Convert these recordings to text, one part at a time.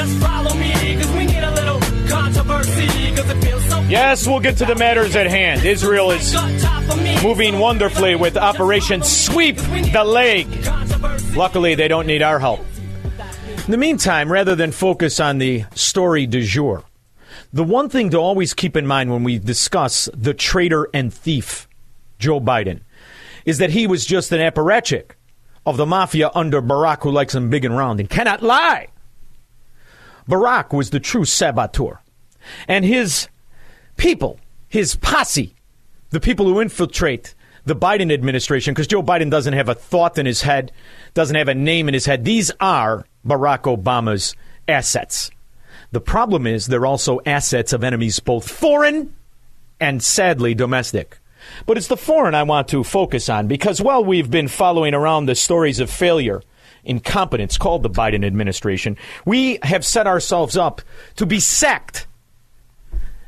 just follow me, cause we need a little controversy, cause it feels so Yes, we'll get to the matters at hand. Israel is moving wonderfully with Operation Sweep the Leg. Luckily, they don't need our help. In the meantime, rather than focus on the story du jour, the one thing to always keep in mind when we discuss the traitor and thief, Joe Biden, is that he was just an apparatchik of the mafia under Barack, who likes him big and round and cannot lie. Barack was the true saboteur. And his people, his posse, the people who infiltrate the Biden administration, because Joe Biden doesn't have a thought in his head, doesn't have a name in his head, these are Barack Obama's assets. The problem is they're also assets of enemies, both foreign and sadly domestic. But it's the foreign I want to focus on because while we've been following around the stories of failure, incompetence called the Biden administration, we have set ourselves up to be sacked.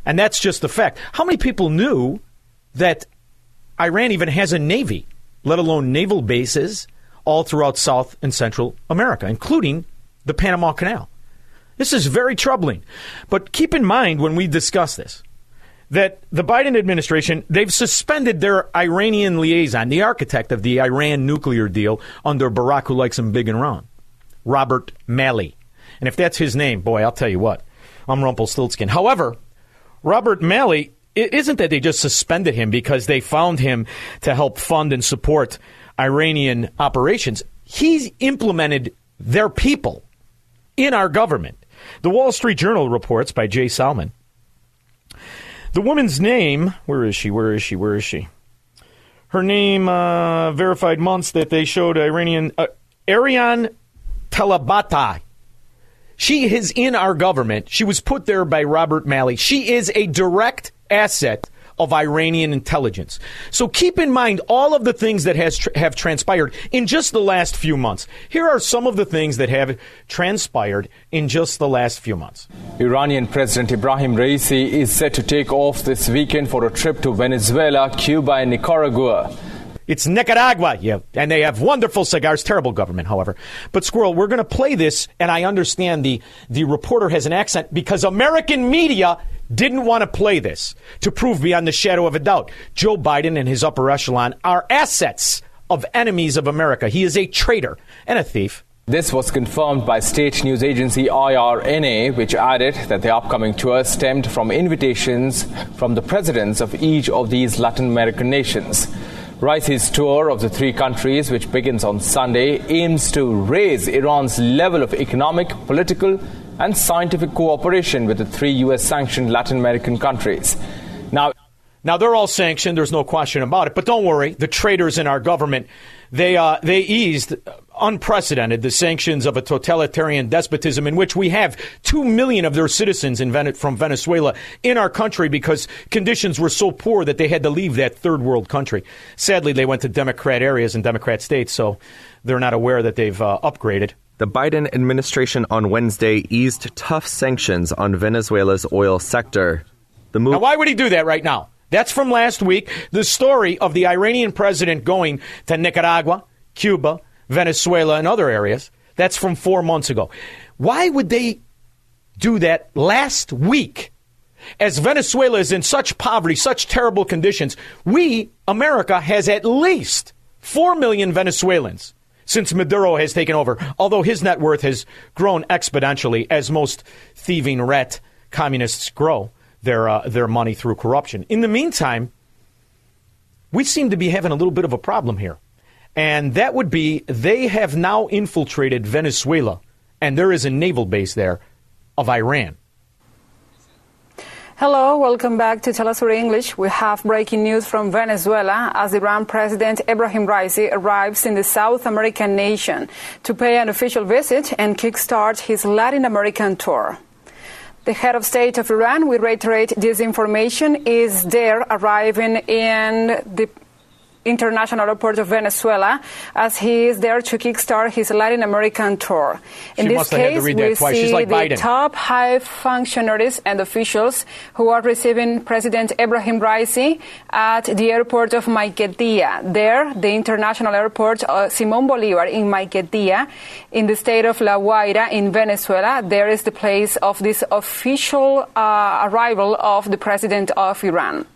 And that's just the fact. How many people knew that Iran even has a navy, let alone naval bases, all throughout South and Central America, including the Panama Canal? This is very troubling. But keep in mind when we discuss this that the Biden administration, they've suspended their Iranian liaison, the architect of the Iran nuclear deal under Barack, who likes him big and round, Robert Malley. And if that's his name, boy, I'll tell you what, I'm Rumpelstiltskin. However, Robert Malley, it isn't that they just suspended him because they found him to help fund and support Iranian operations. He's implemented their people in our government. The Wall Street Journal reports by Jay Solomon the woman's name, where is she? Where is she? Where is she? Her name, uh, verified months that they showed Iranian, uh, Ariane Tabatabai. She is in our government. She was put there by Robert Malley. She is a direct asset of Iranian intelligence. So keep in mind all of the things that has have transpired in just the last few months. Here are some of the things that have transpired in just the last few months. Iranian President Ibrahim Raisi is set to take off this weekend for a trip to Venezuela, Cuba, and Nicaragua. It's Nicaragua, yeah, and they have wonderful cigars. Terrible government, however. But Squirrel, we're going to play this, and I understand the the reporter has an accent because American media didn't want to play this to prove beyond the shadow of a doubt Joe Biden and his upper echelon are assets of enemies of America. He is a traitor and a thief. This was confirmed by state news agency IRNA, which added that the upcoming tour stemmed from invitations from the presidents of each of these Latin American nations. Raisi's tour of the three countries, which begins on Sunday, aims to raise Iran's level of economic, political, and scientific cooperation with the three U.S. sanctioned Latin American countries. Now, now they're all sanctioned. There's no question about it. But don't worry, the traitors in our government, they uh, they eased unprecedented the sanctions of a totalitarian despotism in which we have two million of their citizens from Venezuela in our country because conditions were so poor that they had to leave that third world country. Sadly, they went to Democrat areas and Democrat states, so they're not aware that they've uh, upgraded. The Biden administration on Wednesday eased tough sanctions on Venezuela's oil sector. The move- now, why would he do that right now? That's from last week. The story of the Iranian president going to Nicaragua, Cuba, Venezuela, and other areas. That's from four months ago. Why would they do that last week? As Venezuela is in such poverty, such terrible conditions, we, America, has at least 4 million Venezuelans since Maduro has taken over, although his net worth has grown exponentially as most thieving rat communists grow their, uh, their money through corruption. In the meantime, we seem to be having a little bit of a problem here. And that would be they have now infiltrated Venezuela, and there is a naval base there of Iran. Hello, welcome back to Telesur English. We have breaking news from Venezuela as Iran President Ibrahim Raisi arrives in the South American nation to pay an official visit and kickstart his Latin American tour. The head of state of Iran, we reiterate this information, is there arriving in the International Airport of Venezuela as he is there to kickstart his Latin American tour. In She this case, we. See like the Biden. top high functionaries and officials who are receiving President Ibrahim Raisi at the airport of Maiquetía. There, the international airport uh, Simón Bolívar in Maiquetía, in the state of La Guaira in Venezuela, there is the place of this official uh, arrival of the president of Iran.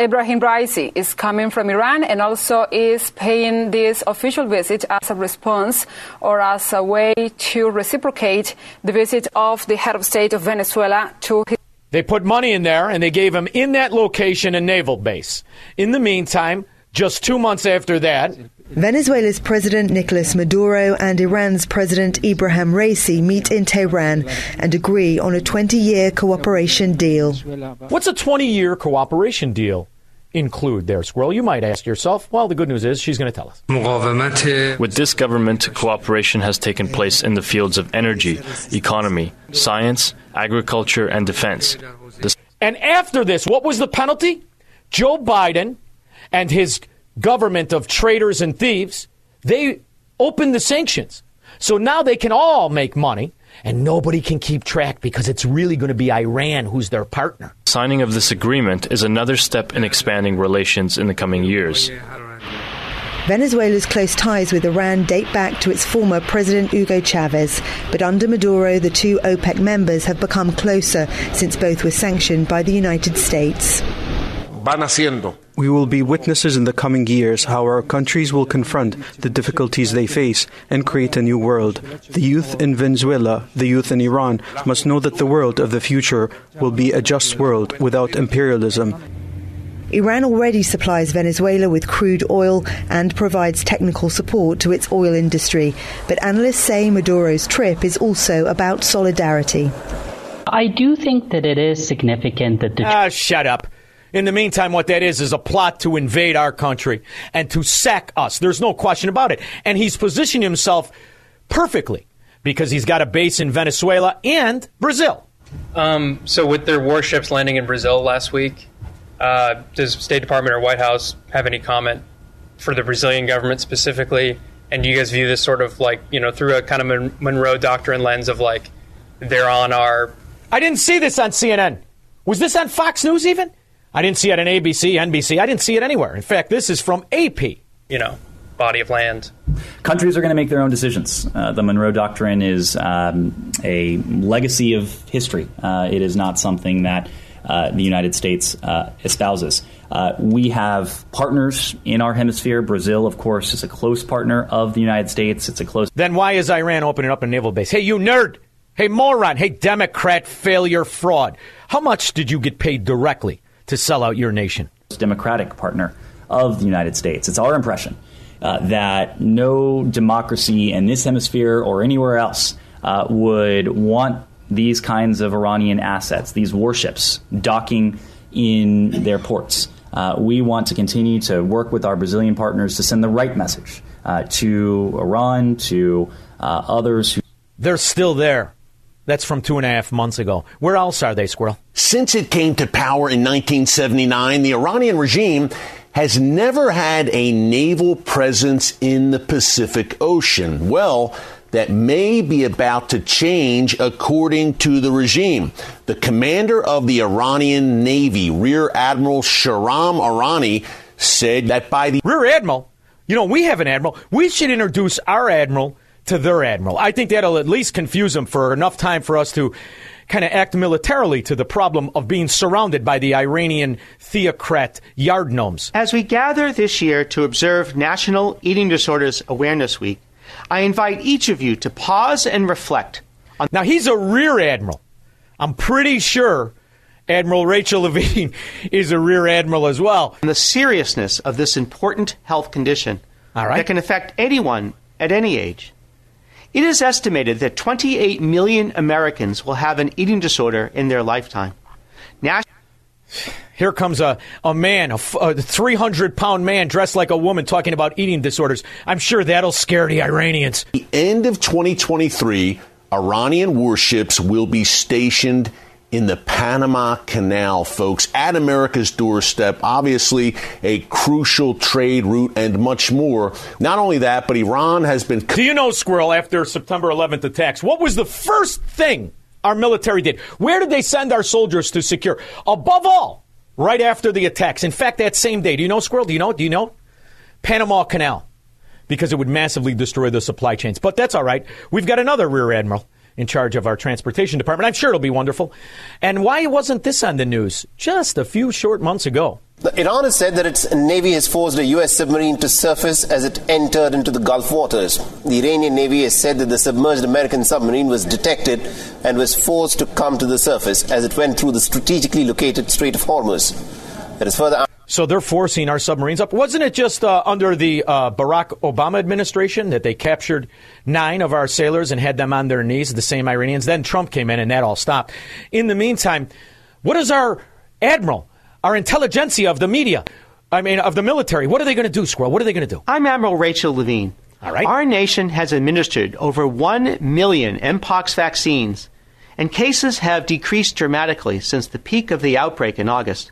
Ebrahim Raisi is coming from Iran and also is paying this official visit as a response or as a way to reciprocate the visit of the head of state of Venezuela to his They put money in there and they gave him in that location a naval base. In the meantime, just two months after that, Venezuela's President Nicolas Maduro and Iran's President Ibrahim Raisi meet in Tehran and agree on a 20 year cooperation deal. what's a 20 year cooperation deal include there, Squirrel? You might ask yourself. Well, the good news is she's going to tell us. With this government, cooperation has taken place in the fields of energy, economy, science, agriculture, and defense. The And after this, what was the penalty? Joe Biden and his government of traitors and thieves, they opened the sanctions. So now they can all make money and nobody can keep track because it's really going to be Iran who's their partner. signing of this agreement is another step in expanding relations in the coming years. Venezuela's close ties with Iran date back to its former President Hugo Chavez, but under Maduro, the two OPEC members have become closer since both were sanctioned by the United States. We will be witnesses in the coming years how our countries will confront the difficulties they face and create a new world. The youth in Venezuela, the youth in Iran, must know that the world of the future will be a just world without imperialism. Iran already supplies Venezuela with crude oil and provides technical support to its oil industry, but analysts say Maduro's trip is also about solidarity. I do think that it is significant that the Ah, shut up. In the meantime, what that is is a plot to invade our country and to sack us. There's no question about it. And he's positioned himself perfectly because he's got a base in Venezuela and Brazil. Um, so, with their warships landing in Brazil last week, uh, does State Department or White House have any comment for the Brazilian government specifically? And do you guys view this sort of like you know through a kind of Mon- Monroe Doctrine lens of like they're on our? I didn't see this on CNN. Was this on Fox News even? I didn't see it on ABC, NBC. I didn't see it anywhere. In fact, this is from AP. you know body of land. Countries are going to make their own decisions. Uh, the Monroe Doctrine is um, a legacy of history. Uh, it is not something that uh, the United States uh, espouses. Uh, we have partners in our hemisphere. Brazil, of course, is a close partner of the United States. It's a close. Then why is Iran opening up a naval base? Hey, you nerd. Hey, moron. Hey, Democrat failure fraud. How much did you get paid directly to sell out your nation? democratic partner of the United States. It's our impression uh, that no democracy in this hemisphere or anywhere else uh, would want these kinds of Iranian assets, these warships, docking in their ports. Uh, we want to continue to work with our Brazilian partners to send the right message uh, to Iran, to uh, others who. They're still there. That's from two and a half months ago. Where else are they, Squirrel? Since it came to power in 1979, the Iranian regime has never had a naval presence in the Pacific Ocean. Well, that may be about to change according to the regime. The commander of the Iranian Navy, Rear Admiral Shahram Irani, said that by the Rear Admiral? You know, we have an admiral. We should introduce our admiral to their admiral. I think that'll at least confuse them for enough time for us to kind of act militarily to the problem of being surrounded by the Iranian theocrat yard gnomes. As we gather this year to observe National Eating Disorders Awareness Week, I invite each of you to pause and reflect. now, he's a rear admiral. I'm pretty sure Admiral Rachel Levine is a rear admiral as well. On the seriousness of this important health condition right. that can affect anyone at any age. It is estimated that 28 million Americans will have an eating disorder in their lifetime. Nas- Here comes a, a man, a 300 pound man dressed like a woman talking about eating disorders. I'm sure that'll scare the Iranians. the end of 2023, Iranian warships will be stationed in the Panama Canal, folks, at America's doorstep. Obviously, a crucial trade route and much more. Not only that, but Iran has been. Do you know, Squirrel, after September 11th attacks, what was the first thing our military did? Where did they send our soldiers to secure? Above all, right after the attacks. In fact, that same day, do you know, Squirrel? Do you know? Do you know? Panama Canal. Because it would massively destroy the supply chains. But that's all right. We've got another Rear Admiral in charge of our transportation department. I'm sure it'll be wonderful. And why wasn't this on the news just a few short months ago? Iran has said that its navy has forced a U.S. submarine to surface as it entered into the Gulf waters. The Iranian navy has said that the submerged American submarine was detected and was forced to come to the surface as it went through the strategically located Strait of Hormuz. It is further. So they're forcing our submarines up. Wasn't it just uh, under the uh, Barack Obama administration that they captured nine of our sailors and had them on their knees, the same Iranians? Then Trump came in and that all stopped. In the meantime, what is our admiral, our intelligentsia of the media, I mean, of the military, what are they going to do, Squirrel? What are they going to do? I'm Admiral Rachel Levine. All right. Our nation has administered over 1 million Mpox vaccines, and cases have decreased dramatically since the peak of the outbreak in August.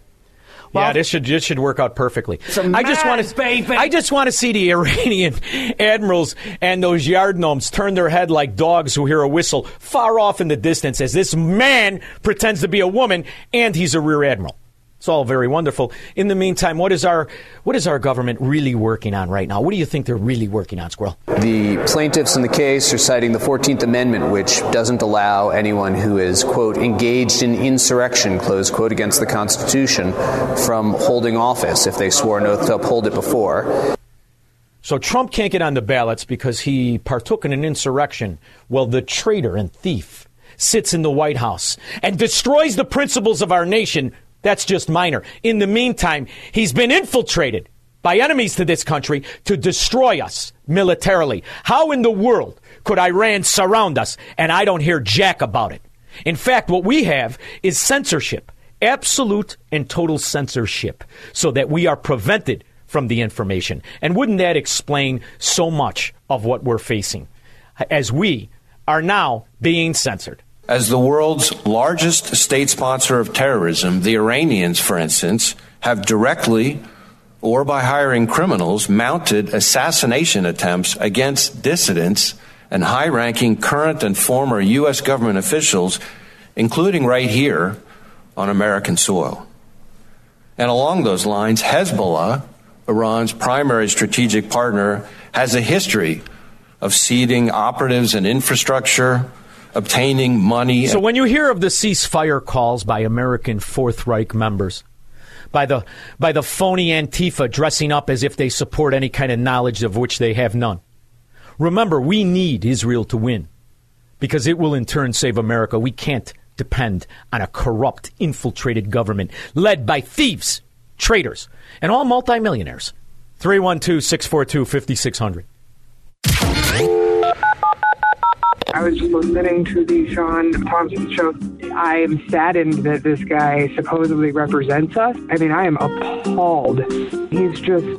Yeah, this should this should work out perfectly. I just want to I just want to see the Iranian admirals and those yard gnomes turn their head like dogs who hear a whistle far off in the distance as this man pretends to be a woman and he's a rear admiral. It's all very wonderful. In the meantime, what is our what is our government really working on right now? What do you think they're really working on, Squirrel? The plaintiffs in the case are citing the 14th Amendment, which doesn't allow anyone who is, quote, engaged in insurrection, close quote, against the Constitution from holding office if they swore an oath to uphold it before. So Trump can't get on the ballots because he partook in an insurrection. Well, the traitor and thief sits in the White House and destroys the principles of our nation. That's just minor. In the meantime, he's been infiltrated by enemies to this country to destroy us militarily. How in the world could Iran surround us? And I don't hear jack about it. In fact, what we have is censorship, absolute and total censorship, so that we are prevented from the information. And wouldn't that explain so much of what we're facing as we are now being censored? As the world's largest state sponsor of terrorism, the Iranians, for instance, have directly or by hiring criminals mounted assassination attempts against dissidents and high ranking current and former U.S. government officials, including right here on American soil. And along those lines, Hezbollah, Iran's primary strategic partner, has a history of seeding operatives and infrastructure obtaining money. So when you hear of the ceasefire calls by American Fourth Reich members, by the by the phony Antifa dressing up as if they support any kind of knowledge of which they have none. Remember, we need Israel to win because it will in turn save America. We can't depend on a corrupt, infiltrated government led by thieves, traitors, and all multimillionaires. 312 642 5600. I was listening to the Shaun Thompson show. I am saddened that this guy supposedly represents us. I mean, I am appalled. He's just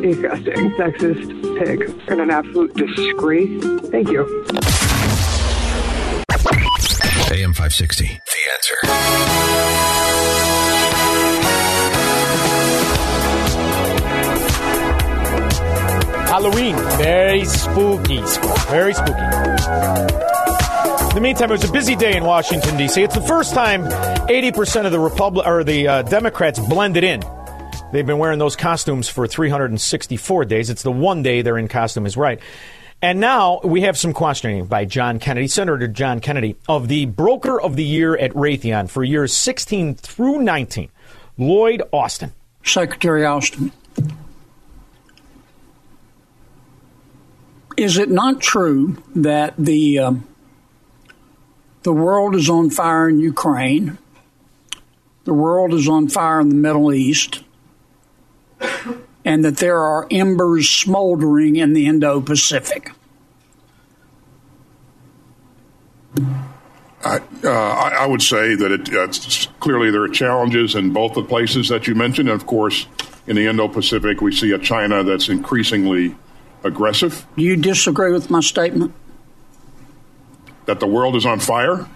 disgusting, sexist pig, and an absolute disgrace. Thank you. AM 560. The answer. Halloween, very spooky, very spooky. In the meantime, it was a busy day in Washington D.C. It's the first time 80% of the Republic or the uh, Democrats blended in. They've been wearing those costumes for 364 days. It's the one day they're in costume is right. And now we have some questioning by John Kennedy, Senator John Kennedy, of the broker of the year at Raytheon for years 16 through 19, Lloyd Austin. Secretary Austin, is it not true that the um, the world is on fire in Ukraine? The world is on fire in the Middle East and that there are embers smoldering in the Indo Pacific? I, uh, I, would say that it, uh, clearly there are challenges in both the places that you mentioned. And of course, in the Indo Pacific, we see a China that's increasingly aggressive. Do you disagree with my statement? That the world is on fire?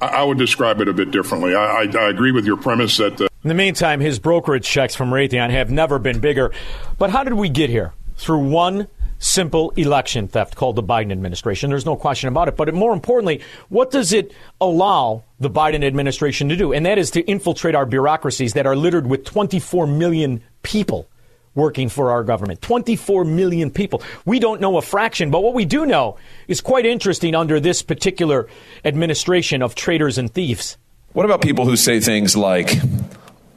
I, I would describe it a bit differently. I, I agree with your premise that. Uh, in the meantime, his brokerage checks from Raytheon have never been bigger. But how did we get here? Through one simple election theft called the Biden administration. There's no question about it. But more importantly, what does it allow the Biden administration to do? And that is to infiltrate our bureaucracies that are littered with 24 million people working for our government. 24 million people. We don't know a fraction, but what we do know is quite interesting under this particular administration of traitors and thieves. What about people who say things like,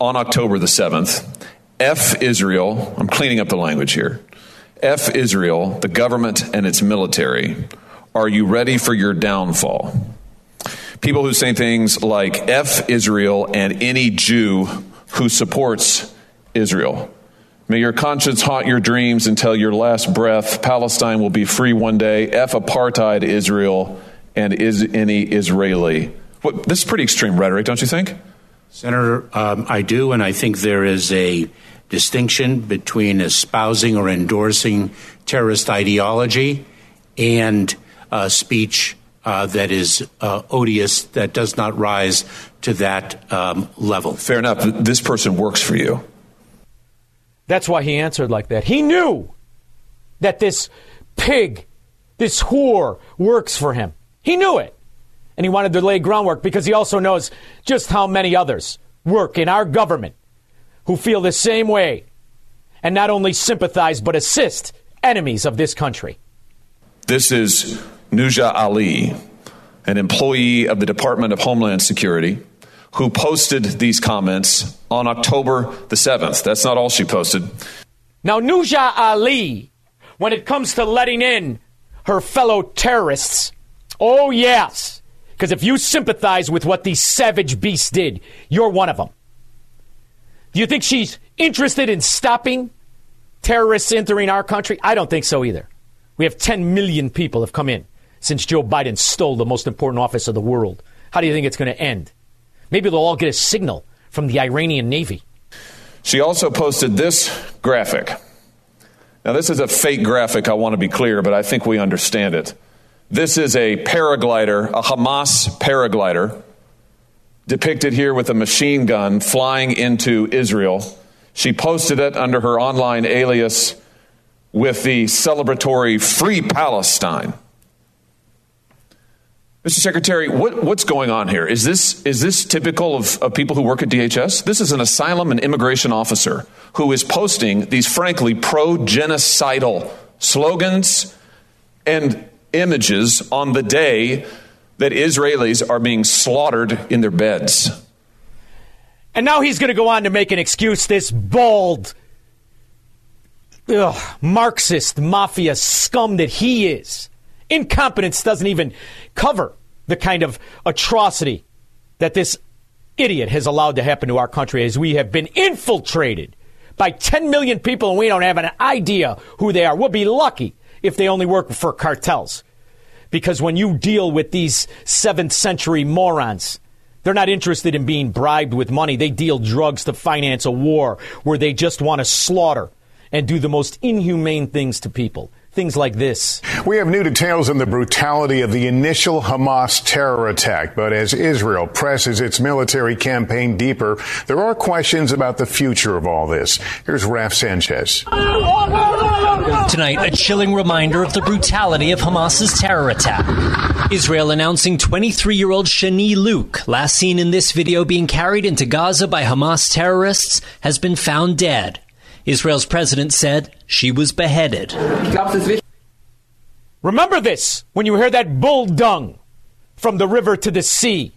on October the 7th, F Israel, I'm cleaning up the language here. F Israel, the government and its military. Are you ready for your downfall? People who say things like F Israel and any Jew who supports Israel. May your conscience haunt your dreams until your last breath. Palestine will be free one day. F apartheid Israel and is any Israeli. What, this is pretty extreme rhetoric, don't you think? Senator, um, I do, and I think there is a distinction between espousing or endorsing terrorist ideology and uh, speech uh, that is uh, odious, that does not rise to that um, level. Fair enough. This person works for you. That's why he answered like that. He knew that this pig, this whore, works for him. He knew it and he wanted to lay groundwork because he also knows just how many others work in our government who feel the same way and not only sympathize but assist enemies of this country. This is Nuja Ali, an employee of the Department of Homeland Security, who posted these comments on October the 7th. That's not all she posted. Now, Nuja Ali, when it comes to letting in her fellow terrorists, oh, yes, because if you sympathize with what these savage beasts did, you're one of them. Do you think she's interested in stopping terrorists entering our country? I don't think so either. We have 10 million people have come in since Joe Biden stole the most important office of the world. How do you think it's going to end? Maybe they'll all get a signal from the Iranian Navy. She also posted this graphic. Now, this is a fake graphic, I want to be clear, but I think we understand it. This is a paraglider, a Hamas paraglider, depicted here with a machine gun flying into Israel. She posted it under her online alias with the celebratory Free Palestine. Mr. Secretary, what, what's going on here? Is this, is this typical of, of people who work at DHS? This is an asylum and immigration officer who is posting these, frankly, pro genocidal slogans and images on the day that Israelis are being slaughtered in their beds. And now he's going to go on to make an excuse, this bald, ugh, Marxist mafia scum that he is. Incompetence doesn't even cover the kind of atrocity that this idiot has allowed to happen to our country as we have been infiltrated by 10 million people and we don't have an idea who they are. We'll be lucky if they only work for cartels. Because when you deal with these seventh century morons, they're not interested in being bribed with money. They deal drugs to finance a war where they just want to slaughter and do the most inhumane things to people things like this. We have new details on the brutality of the initial Hamas terror attack. But as Israel presses its military campaign deeper, there are questions about the future of all this. Here's Raf Sanchez. Tonight, a chilling reminder of the brutality of Hamas's terror attack. Israel announcing 23 year old Shani Louk, last seen in this video being carried into Gaza by Hamas terrorists, has been found dead. Israel's president said she was beheaded. Remember this when you hear that bull dung from the river to the sea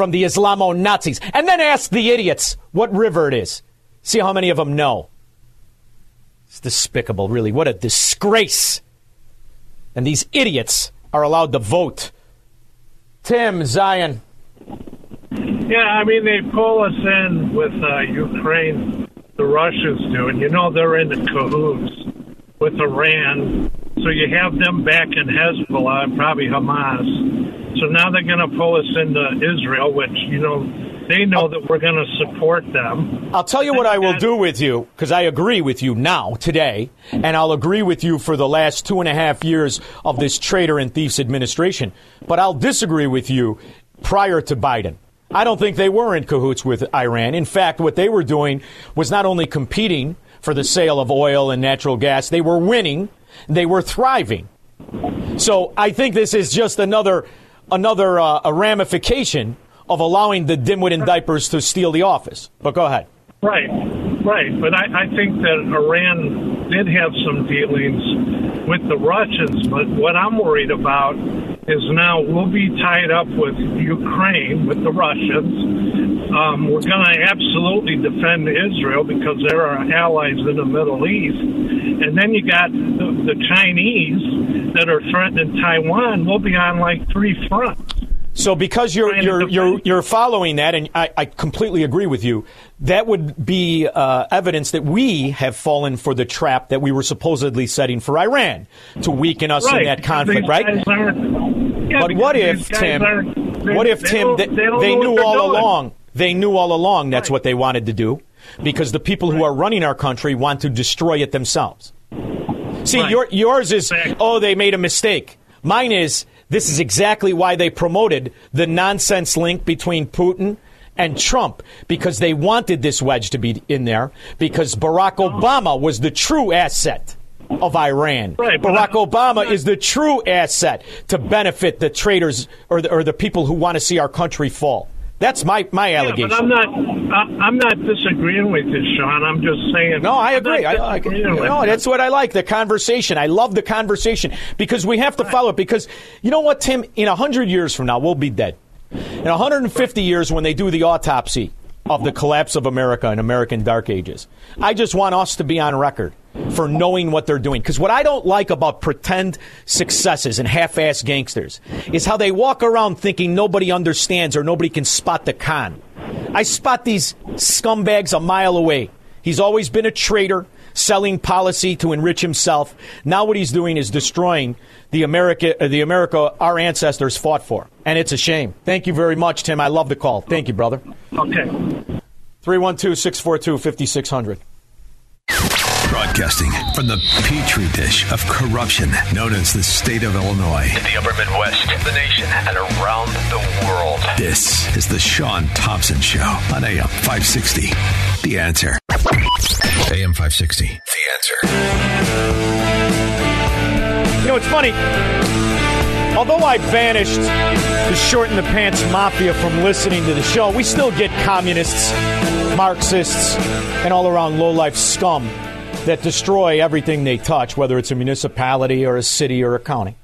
from the Islamo Nazis. And then ask the idiots what river it is. See how many of them know. It's despicable, really. What a disgrace. And these idiots are allowed to vote. Tim, Zion. Yeah, I mean, they pull us in with uh, Ukraine, the Russians do, and you know they're in the cahoots with Iran. So you have them back in Hezbollah and probably Hamas. So now they're going to pull us into Israel, which, you know, they know that we're going to support them. I'll tell you what I will do with you, because I agree with you now, today, and I'll agree with you for the last two and a half years of this traitor and thieves administration. But I'll disagree with you prior to Biden. I don't think they were in cahoots with Iran. In fact, what they were doing was not only competing for the sale of oil and natural gas, they were winning, they were thriving. So I think this is just another another uh, a ramification of allowing the dimwit in diapers to steal the office. But go ahead. Right, right. But I, I think that Iran did have some dealings with the Russians. But what I'm worried about is now we'll be tied up with Ukraine, with the Russians. Um, we're going to absolutely defend Israel because they're our allies in the Middle East. And then you got the, the Chinese that are threatening Taiwan. We'll be on like three fronts. So because you're you're you're you're following that, and I, I completely agree with you, that would be uh, evidence that we have fallen for the trap that we were supposedly setting for Iran to weaken us right. in that conflict, right? aren't- yeah, but what if Tim? aren't- they- What if they Tim? They, they they knew all doing. along. They knew all along that's what they wanted to do, because the people who are running our country want to destroy it themselves. See, your, yours is oh they made a mistake. Mine is this is exactly why they promoted the nonsense link between Putin and Trump because they wanted this wedge to be in there because Barack Obama was the true asset of Iran. Right, Barack Obama is the true asset to benefit the traitors or the, or the people who want to see our country fall. That's my, my allegation. but I'm not. I- I'm not disagreeing with you, Shaun. I'm just saying. No, I agree. not I, I, no, that's what I like the conversation. I love the conversation because we have to follow it. Because you know what, Tim? In a 100 years from now, we'll be dead. In 150 years, when they do the autopsy of the collapse of America and American Dark Ages, I just want us to be on record for knowing what they're doing. Because what I don't like about pretend successes and half ass gangsters is how they walk around thinking nobody understands or nobody can spot the con. I spot these scumbags a mile away. He's always been a traitor, selling policy to enrich himself. Now what he's doing is destroying the America, uh, the America our ancestors fought for, and it's a shame. Thank you very much, Tim. I love the call. Thank you, brother. Okay. 312-642-5600. Broadcasting from the petri dish of corruption known as the state of Illinois. In the upper Midwest, the nation, and around the world. This is the Shaun Thompson Show on AM 560. The answer. AM 560. The answer. You know, it's funny. Although I banished the short in the pants mafia from listening to the show, we still get communists, Marxists, and all around low life scum that destroy everything they touch, whether it's a municipality or a city or a county.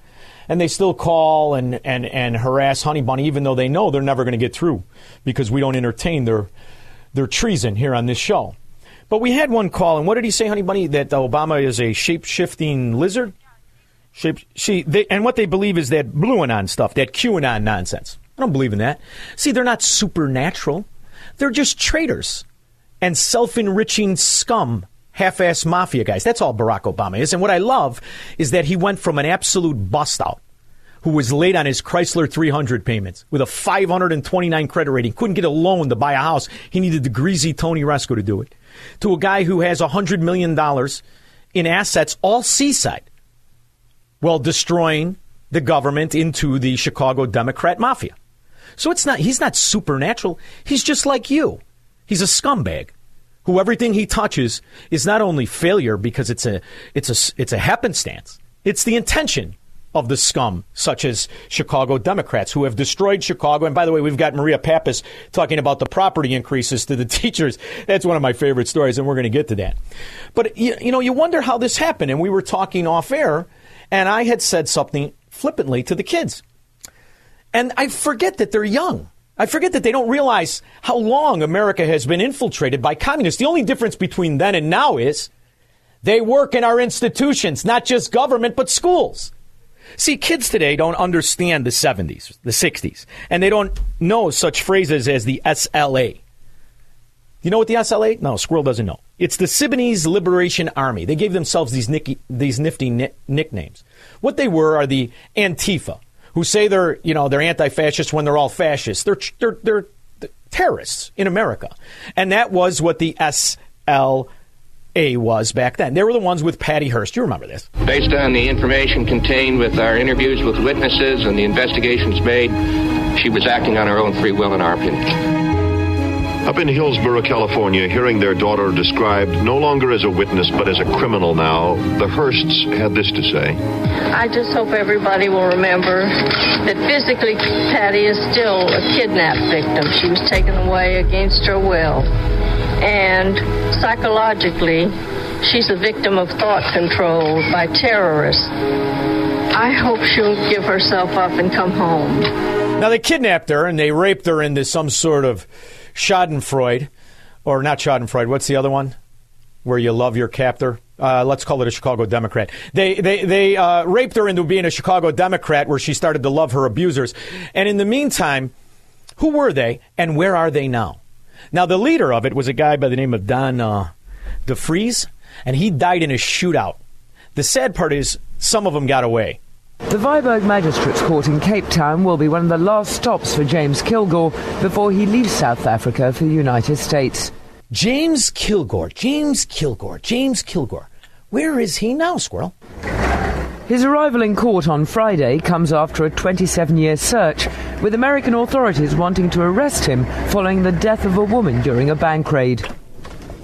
And they still call and, and, and harass Honey Bunny, even though they know they're never going to get through because we don't entertain their, their treason here on this show. But we had one call, and what did he say, Honey Bunny? That Obama is a shape shifting lizard? Shape, they, and what they believe is that blue anon stuff, that QAnon nonsense. I don't believe in that. See, they're not supernatural. They're just traitors and self enriching scum, half ass mafia guys. That's all Barack Obama is. And what I love is that he went from an absolute bust out who was late on his Chrysler 300 payments with a 529 credit rating, couldn't get a loan to buy a house. He needed the greasy Tony Rezko to do it. To a guy who has $100 million in assets, all seaside while destroying the government into the Chicago Democrat mafia. So it's not he's not supernatural. He's just like you. He's a scumbag who everything he touches is not only failure because it's a it's a it's a happenstance. It's the intention of the scum, such as Chicago Democrats, who have destroyed Chicago. And by the way, we've got Maria Pappas talking about the property increases to the teachers. That's one of my favorite stories, and we're going to get to that. But you, you know, you wonder how this happened. And we were talking off air, and I had said something flippantly to the kids. And I forget that they're young. I forget that they don't realize how long America has been infiltrated by communists. The only difference between then and now is they work in our institutions, not just government, but schools. See, kids today don't understand the 70s, the 60s, and they don't know such phrases as the SLA. You know what the SLA? No, Squirrel doesn't know. It's the Symbionese Liberation Army. They gave themselves these, nicky, these nifty ni- nicknames. What they were are the Antifa, who say they're you know they're anti-fascist when they're all fascists. They're they're, they're terrorists in America, and that was what the SLA was back then. They were the ones with Patty Hearst. You remember this? Based on the information contained with our interviews with witnesses and the investigations made, she was acting on her own free will, in our opinion. Up in Hillsborough, California, hearing their daughter described no longer as a witness but as a criminal now, the Hearsts had this to say. I just hope everybody will remember that physically Patty is still a kidnapped victim. She was taken away against her will. And psychologically, she's a victim of thought control by terrorists. I hope she'll give herself up and come home. Now, they kidnapped her and they raped her into some sort of Schadenfreude, or not Schadenfreude. What's the other one? Where you love your captor. Uh, let's call it a Chicago Democrat. They they they uh, raped her into being a Chicago Democrat, where she started to love her abusers. And in the meantime, who were they, and where are they now? Now, the leader of it was a guy by the name of Don uh, DeFreeze, and he died in a shootout. The sad part is, some of them got away. The Wynberg Magistrates Court in Cape Town will be one of the last stops for James Kilgore before he leaves South Africa for the United States. James Kilgore, James Kilgore, James Kilgore. Where is he now, Squirrel? His arrival in court on Friday comes after a 27 year search, with American authorities wanting to arrest him following the death of a woman during a bank raid.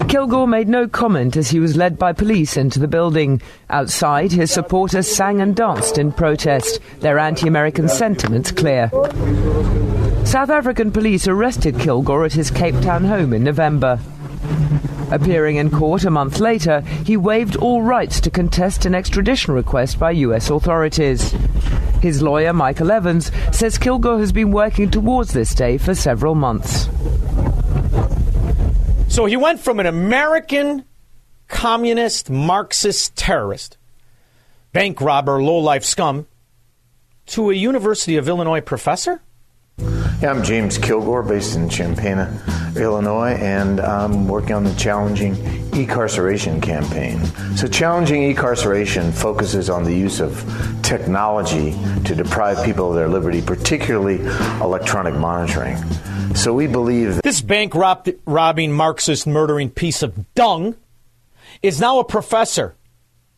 Kilgore made no comment as he was led by police into the building. Outside, his supporters sang and danced in protest, their anti American sentiments clear. South African police arrested Kilgore at his Cape Town home in November. Appearing in court a month later, he waived all rights to contest an extradition request by U.S. authorities. His lawyer, Michael Evans, says Kilgore has been working towards this day for several months. So he went from an American communist Marxist terrorist, bank robber, low-life scum, to a University of Illinois professor? Yeah, I'm James Kilgore, based in Champaign, Illinois, and I'm working on the Challenging E-Carceration campaign. So, Challenging E-Carceration focuses on the use of technology to deprive people of their liberty, particularly electronic monitoring. So, we believe this bank rob- robbing, Marxist murdering piece of dung is now a professor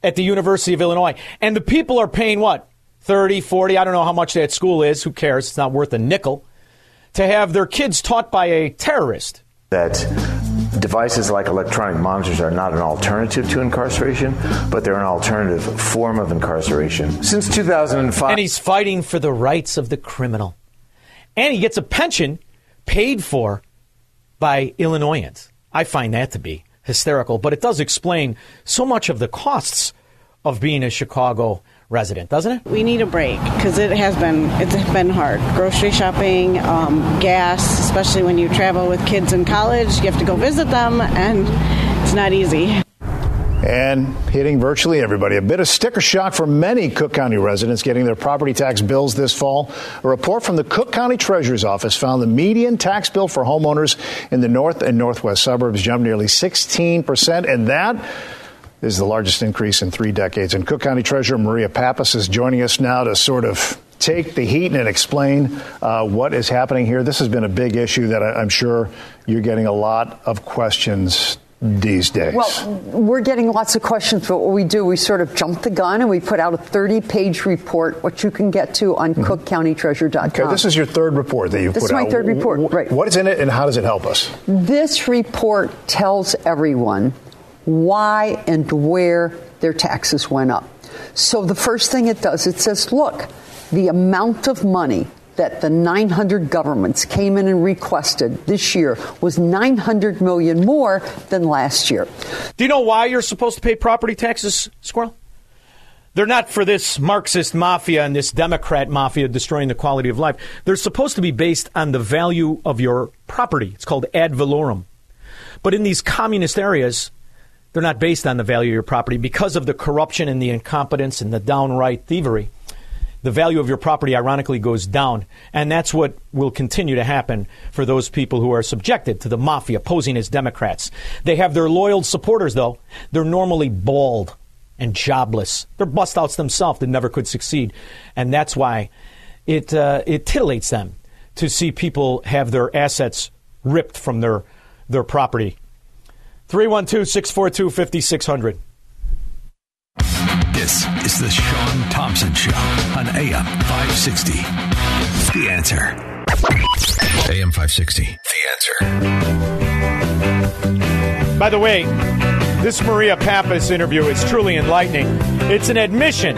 at the University of Illinois, and the people are paying what? 30, 40, I don't know how much that school is, who cares? It's not worth a nickel. To have their kids taught by a terrorist. That devices like electronic monitors are not an alternative to incarceration, but they're an alternative form of incarceration. Since 2005. And he's fighting for the rights of the criminal. And he gets a pension paid for by Illinoisans. I find that to be hysterical, but it does explain so much of the costs of being a Chicago resident, doesn't it? We need a break because it has been it's been hard. Grocery shopping, um, gas, especially when you travel with kids in college, you have to go visit them, and it's not easy. And hitting virtually everybody. A bit of sticker shock for many Cook County residents getting their property tax bills this fall. A report from the Cook County Treasurer's Office found the median tax bill for homeowners in the north and northwest suburbs jumped nearly 16%, and that is the largest increase in three decades. And Cook County Treasurer Maria Pappas is joining us now to sort of take the heat and explain uh, what is happening here. This has been a big issue that I, am sure you're getting a lot of questions these days? Well, we're getting lots of questions, but what we do, we sort of jump the gun and we put out a 30 page report, which you can get to on mm-hmm. cookcountytreasure.com. Okay, this is your third report that you've this put out. This is my third report, w- right. What is in it and how does it help us? This report tells everyone why and where their taxes went up. So the first thing it does, it says, look, the amount of money that the 900 governments came in and requested this year was 900 million more than last year. Do you know why you're supposed to pay property taxes, Squirrel? They're not for this Marxist mafia and this Democrat mafia destroying the quality of life. They're supposed to be based on the value of your property. It's called ad valorem. But in these communist areas, they're not based on the value of your property because of the corruption and the incompetence and the downright thievery. The value of your property, ironically, goes down. And that's what will continue to happen for those people who are subjected to the mafia posing as Democrats. They have their loyal supporters, though. They're normally bald and jobless. They're bust outs themselves that never could succeed. And that's why it, uh, it titillates them to see people have their assets ripped from their, their property. 312 642 5600. This is the Shaun Thompson Show on AM 560. The answer. AM 560. The answer. By the way, this Maria Pappas interview is truly enlightening. It's an admission.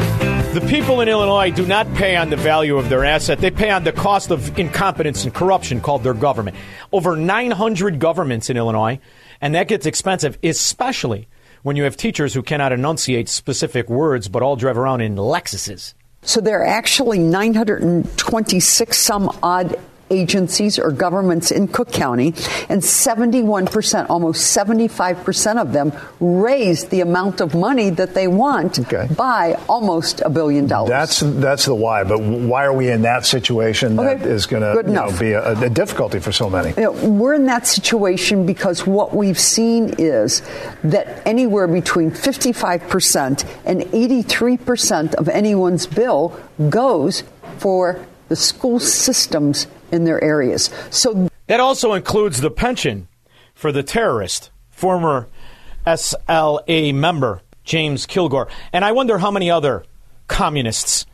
The people in Illinois do not pay on the value of their asset. They pay on the cost of incompetence and corruption called their government. Over 900 governments in Illinois, and that gets expensive, especially when you have teachers who cannot enunciate specific words but all drive around in Lexuses. So there are actually 926 some odd agencies or governments in Cook County, and 71%, almost 75% of them raised the amount of money that they want okay. by almost a billion dollars. That's that's the why. But why are we in that situation okay. that is going to you know, be a, a, difficulty for so many? You know, we're in that situation because what we've seen is that anywhere between 55% and 83% of anyone's bill goes for the school systems in their areas. So that also includes the pension for the terrorist, former SLA member James Kilgore. And I wonder how many other communists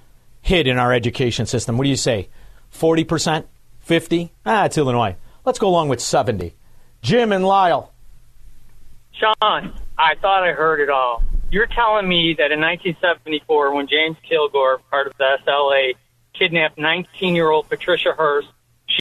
hid in our education system. What do you say? 40%? 50? Ah, it's Illinois. Let's go along with 70. Jim and Lyle. Shaun, I thought I heard it all. You're telling me that in 1974, when James Kilgore, part of the SLA, kidnapped 19 year old Patricia Hearst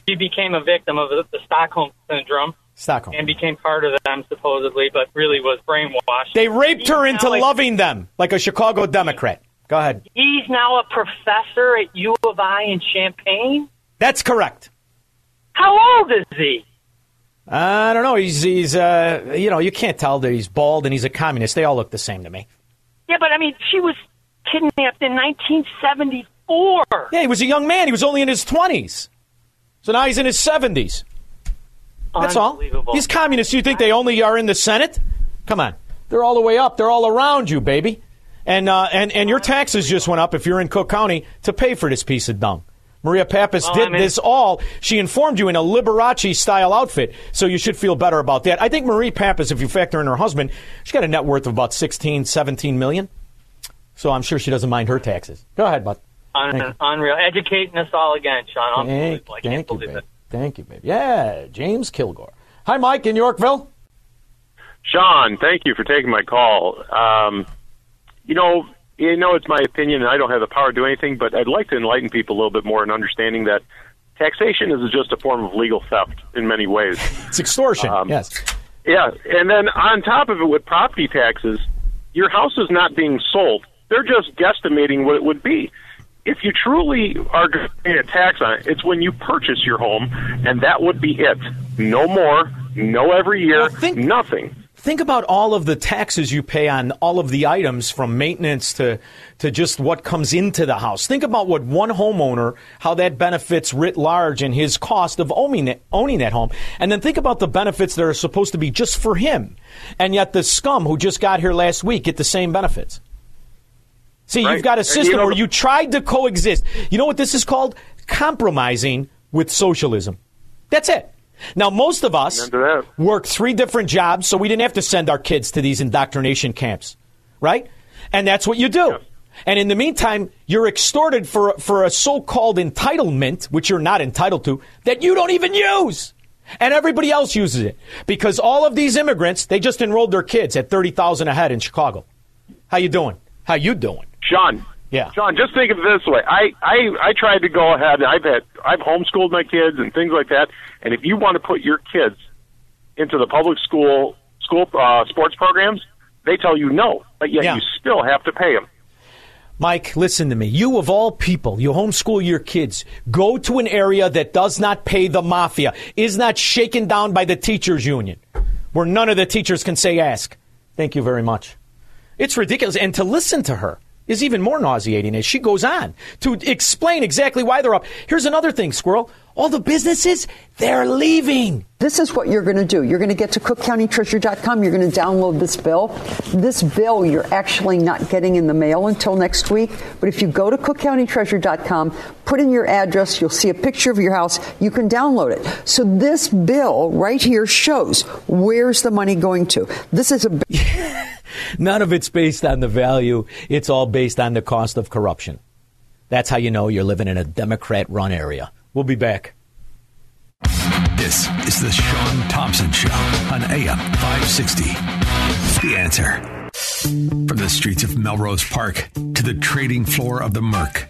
she became a victim of the, Stockholm syndrome. Stockholm. And became part of them, supposedly, but really was brainwashed. They raped her into like, loving them, like a Chicago Democrat. Go ahead. He's now a professor at U of I in Champaign? That's correct. How old is he? I don't know. He's, he's uh, you know, you can't tell that he's bald and he's a communist. They all look the same to me. Yeah, but I mean, she was kidnapped in 1974. Yeah, he was a young man. He was only in his 20s. So now he's in his 70s. That's all. These communists, you think they only are in the Senate? Come on. They're all the way up. They're all around you, baby. And, uh, and, and your taxes just went up if you're in Cook County to pay for this piece of dung. Maria Pappas well, did I mean, this all. She informed you in a Liberace style outfit, so you should feel better about that. I think Marie Pappas, if you factor in her husband, she's got a net worth of about 16, 17 million. So I'm sure she doesn't mind her taxes. Go ahead, bud. Un- unreal. Educating us all again, Shaun. Thank, I can't you, believe it. Thank you, baby. Yeah, James Kilgore. Hi, Mike in Yorkville. Shaun, thank you for taking my call. Um, you know, you know, it's my opinion, and I don't have the power to do anything, but I'd like to enlighten people a little bit more in understanding that taxation is just a form of legal theft in many ways. it's extortion. Um, yes. Yeah, and then on top of it, with property taxes, your house is not being sold; they're just guesstimating what it would be if you truly are going to pay a tax on it, it's when you purchase your home, and that would be it. No more, no every year, well, think, nothing. Think about all of the taxes you pay on all of the items from maintenance to, to just what comes into the house. Think about what one homeowner, how that benefits writ large and his cost of owning, it, owning that home. And then think about the benefits that are supposed to be just for him. And yet the scum who just got here last week get the same benefits. See, right. you've got a system where you tried to coexist. You know what this is called? Compromising with socialism. That's it. Now, most of us work three different jobs, so we didn't have to send our kids to these indoctrination camps, right? And that's what you do. And in the meantime, you're extorted for, for a so called entitlement, which you're not entitled to, that you don't even use. And everybody else uses it. Because all of these immigrants, they just enrolled their kids at 30,000 a head in Chicago. How you doing? How you doing? Shaun. Yeah. Shaun, just think of it this way. I, I, I tried to go ahead and I've had I've homeschooled my kids and things like that. And if you want to put your kids into the public school school uh, sports programs, they tell you no, but yet yeah. you still have to pay them. Mike, listen to me. You, of all people, you homeschool your kids, go to an area that does not pay the mafia, is not shaken down by the teachers' union, where none of the teachers can say ask. Thank you very much. It's ridiculous. And to listen to her is even more nauseating as she goes on to explain exactly why they're up. Here's another thing, Squirrel. All the businesses, they're leaving. This is what you're going to do. You're going to get to cookcountytreasury.com. You're going to download this bill. This bill you're actually not getting in the mail until next week. But if you go to cookcountytreasury.com, put in your address, you'll see a picture of your house. You can download it. So this bill right here shows where's the money going to. This is a. None of it's based on the value. It's all based on the cost of corruption. That's how you know you're living in a Democrat run area. We'll be back. This is the Shaun Thompson Show on AM 560. The answer. From the streets of Melrose Park to the trading floor of the Merc,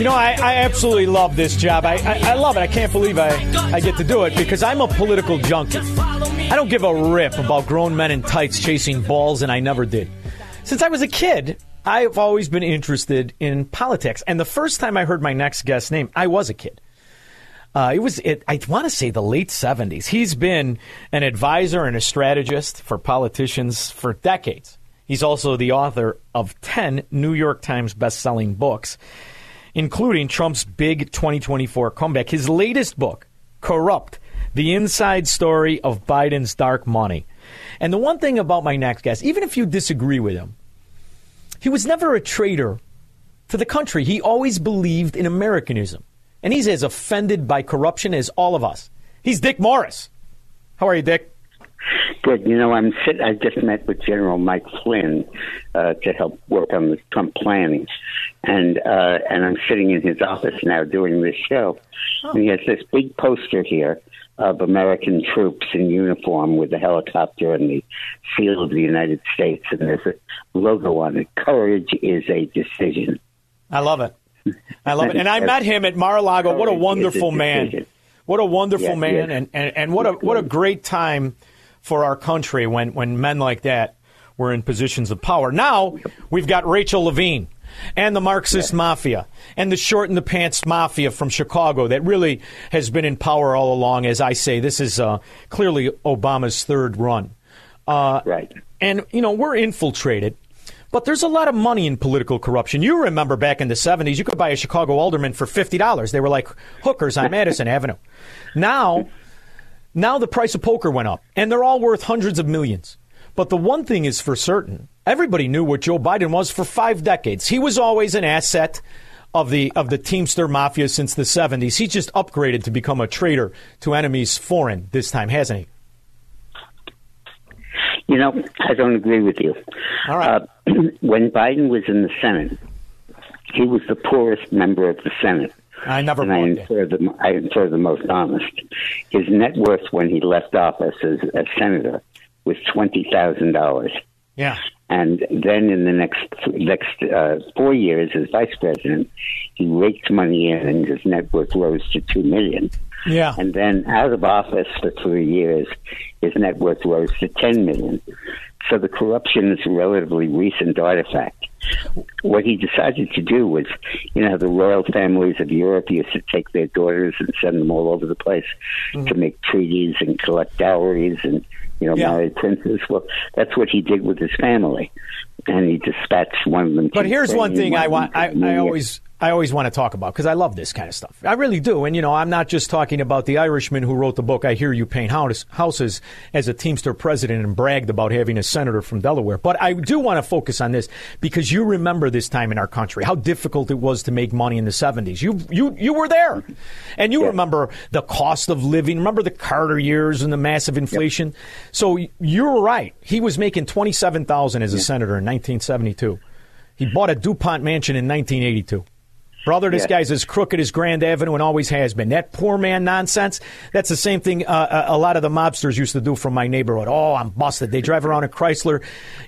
You know, I, I absolutely love this job. I, I, I love it. I can't believe I, I get to do it because I'm a political junkie. I don't give a rip about grown men in tights chasing balls, and I never did. Since I was a kid, I've always been interested in politics. And the first time I heard my next guest's name, I was a kid. Uh, it was, it, I want to say, the late 70s. He's been an advisor and a strategist for politicians for decades. He's also the author of 10 New York Times best-selling books, including Trump's big 2024 comeback. His latest book, Corrupt, The Inside Story of Biden's Dark Money. And the one thing about my next guest, even if you disagree with him, he was never a traitor to the country. He always believed in Americanism. And he's as offended by corruption as all of us. He's Dick Morris. How are you, Dick? Good. You know, I'm sit- I just met with General Mike Flynn uh, to help work on the Trump planning, and uh, and I'm sitting in his office now doing this show, Oh. and he has this big poster here of American troops in uniform with a helicopter and the seal of the United States, and there's a logo on it. Courage is a decision. I love it. I love it. And I met him at Mar-a-Lago. What a wonderful a man. What a wonderful Yeah, man. yes. And, and, and what a what a great time for our country when, when men like that were in positions of power. Now we've got Rachel Levine and the Marxist mafia and the short in the pants mafia from Chicago that really has been in power all along. As I say, this is uh, clearly Obama's third run. Uh, right. And, you know, we're infiltrated. But there's a lot of money in political corruption. You remember back in the 70s, you could buy a Chicago alderman for $50. They were like hookers on Madison Avenue. Now, now the price of poker went up, and they're all worth hundreds of millions. But the one thing is for certain everybody knew what Joe Biden was for five decades. He was always an asset of the of the Teamster Mafia since the 70s. He's just upgraded to become a traitor to enemies foreign this time, hasn't he? You know, I don't agree with you. All right. Uh, when Biden was in the Senate, he was the poorest member of the Senate. I never and I infer, the, I infer the most honest. His net worth when he left office as a senator was twenty thousand dollars. Yeah. And then in the next next uh, four years as vice president, he raked money in, and his net worth rose to two million. Yeah. And then out of office for three years, his net worth rose to ten million. So the corruption is a relatively recent artifact. What he decided to do was, you know, the royal families of Europe used to take their daughters and send them all over the place mm-hmm. to make treaties and collect dowries and, you know, Yeah. marry princes. Well, that's what he did with his family. And he dispatched one of them. to But here's one thing I want. I, I always I always want to talk about because I love this kind of stuff. I really do. And you know, I'm not just talking about the Irishman who wrote the book "I Hear You Paint House, Houses" as a Teamster president and bragged about having a senator from Delaware. But I do want to focus on this because you remember this time in our country how difficult it was to make money in the 70s. You you you were there, and you remember the cost of living. Remember the Carter years and the massive inflation. So you're right. He was making twenty seven thousand as a senator in 1972. He bought a DuPont mansion in 1982. Brother, this Yeah. guy's as crooked as Grand Avenue and always has been. That poor man nonsense, that's the same thing uh, a a lot of the mobsters used to do from my neighborhood. Oh, I'm busted. They drive around in Chrysler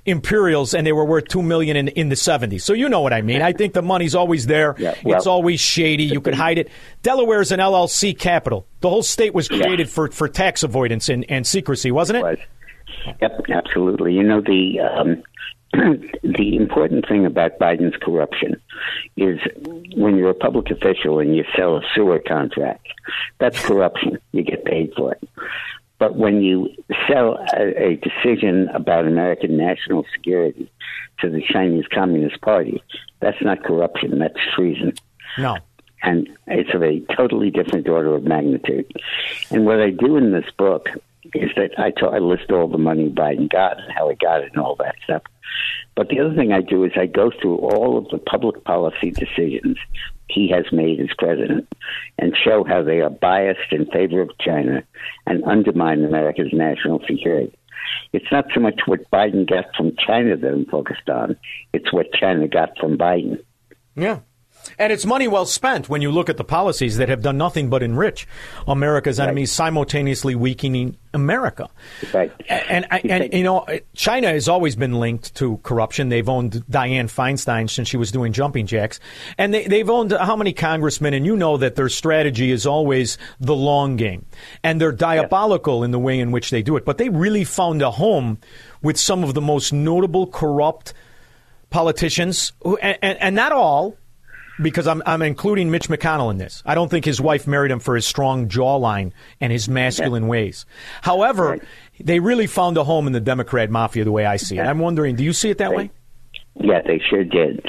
Imperials and they were worth 2 million in, in the 70s. So you know what I mean. I think the money's always there. well- it's always shady. You could hide it. Delaware is an LLC capital. The whole state was created for, for tax avoidance and, and secrecy, wasn't it? Yep, absolutely. You know the um, the important thing about Biden's corruption is when you're a public official and you sell a sewer contract, that's corruption. You get paid for it. But when you sell a, a decision about American national security to the Chinese Communist Party, that's not corruption. That's treason No. and it's of a totally different order of magnitude. And what I do in this book is that I, list all the money Biden got and how he got it and all that stuff. But the other thing I do is I go through all of the public policy decisions he has made as president and show how they are biased in favor of China and undermine America's national security. It's not so much what Biden got from China that I'm focused on, it's what China got from Biden. Yeah. And it's money well spent when you look at the policies that have done nothing but enrich America's enemies, simultaneously weakening America. Right. And, and, and you know, China has always been linked to corruption. They've owned Dianne Feinstein since she was doing jumping jacks. And they, they've owned how many congressmen? And you know that their strategy is always the long game. And they're diabolical in the way in which they do it. But they really found a home with some of the most notable corrupt politicians, who, and, and, and not all, because I'm, I'm including Mitch McConnell in this. I don't think his wife married him for his strong jawline and his masculine ways. However, they really found a home in the Democrat mafia, the way I see it. I'm wondering, do you see it that way? Yeah, they sure did.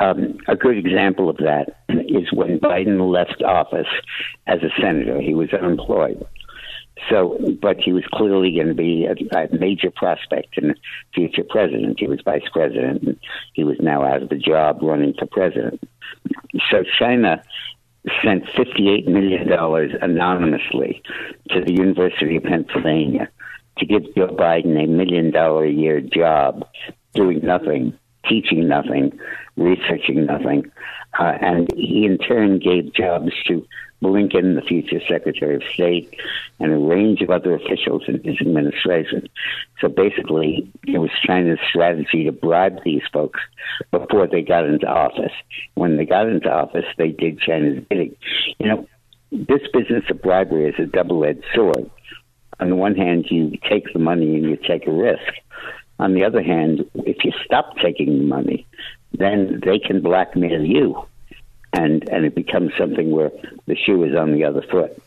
Um, a good example of that is when Biden left office as a senator. He was unemployed. So, but he was clearly going to be a, a major prospect and future president. He was vice president, and he was now out of the job running for president. So, China sent $58 million anonymously to the University of Pennsylvania to give Joe Biden a million dollar a year job doing nothing, teaching nothing, researching nothing. Uh, and he in turn gave jobs to Blinken, the future Secretary of State, and a range of other officials in his administration. So basically, it was China's strategy to bribe these folks before they got into office. When they got into office, they did China's bidding. You know, this business of bribery is a double edged sword. On the one hand, you take the money and you take a risk. On the other hand, if you stop taking the money, then they can blackmail you and and it becomes something where the shoe is on the other foot.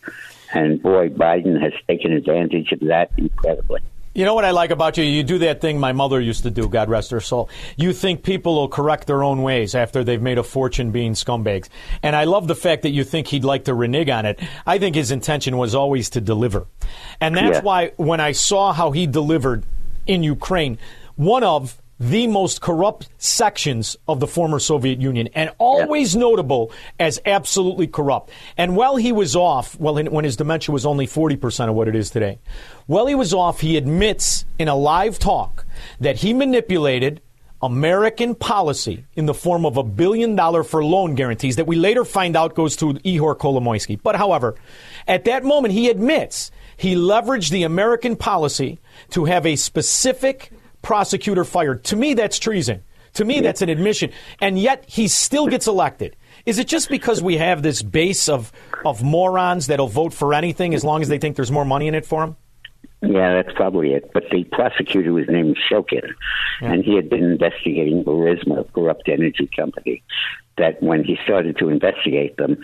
And boy, Biden has taken advantage of that incredibly. You know what I like about you? You do that thing my mother used to do, God rest her soul. You think people will correct their own ways after they've made a fortune being scumbags. And I love the fact that you think he'd like to renege on it. I think his intention was always to deliver. And that's Yeah. why when I saw how he delivered in Ukraine, one of the most corrupt sections of the former Soviet Union, and always notable as absolutely corrupt. And while he was off, well, when his dementia was only 40% of what it is today, while he was off, he admits in a live talk that he manipulated American policy in the form of a billion dollar for loan guarantees that we later find out goes to Ihor Kolomoisky. But however, at that moment, he admits he leveraged the American policy to have a specific prosecutor fired. To me, that's treason. To me, that's an admission. And yet, he still gets elected. Is it just because we have this base of, of morons that'll vote for anything as long as they think there's more money in it for them? Yeah, that's probably it. But the prosecutor was named Shokin, and he had been investigating Burisma, a corrupt energy company. That when he started to investigate them,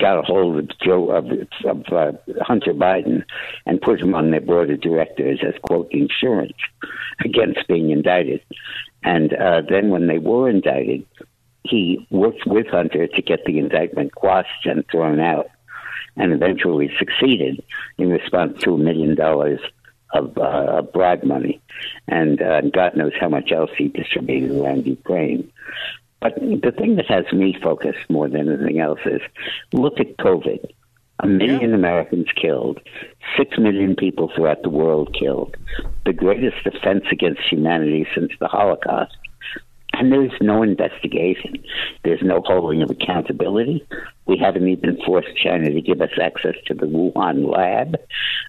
got a hold of Joe of, of uh, Hunter Biden and put him on their board of directors as quote insurance against being indicted. And uh, then when they were indicted, he worked with Hunter to get the indictment quashed and thrown out, and eventually succeeded in response to a million dollars of uh, bribe money, and uh, God knows how much else he distributed around Ukraine. But the thing that has me focused more than anything else is look at COVID. A million Americans killed, six million people throughout the world killed, the greatest offense against humanity since the Holocaust. And there's no investigation. There's no holding of accountability. We haven't even forced China to give us access to the Wuhan lab.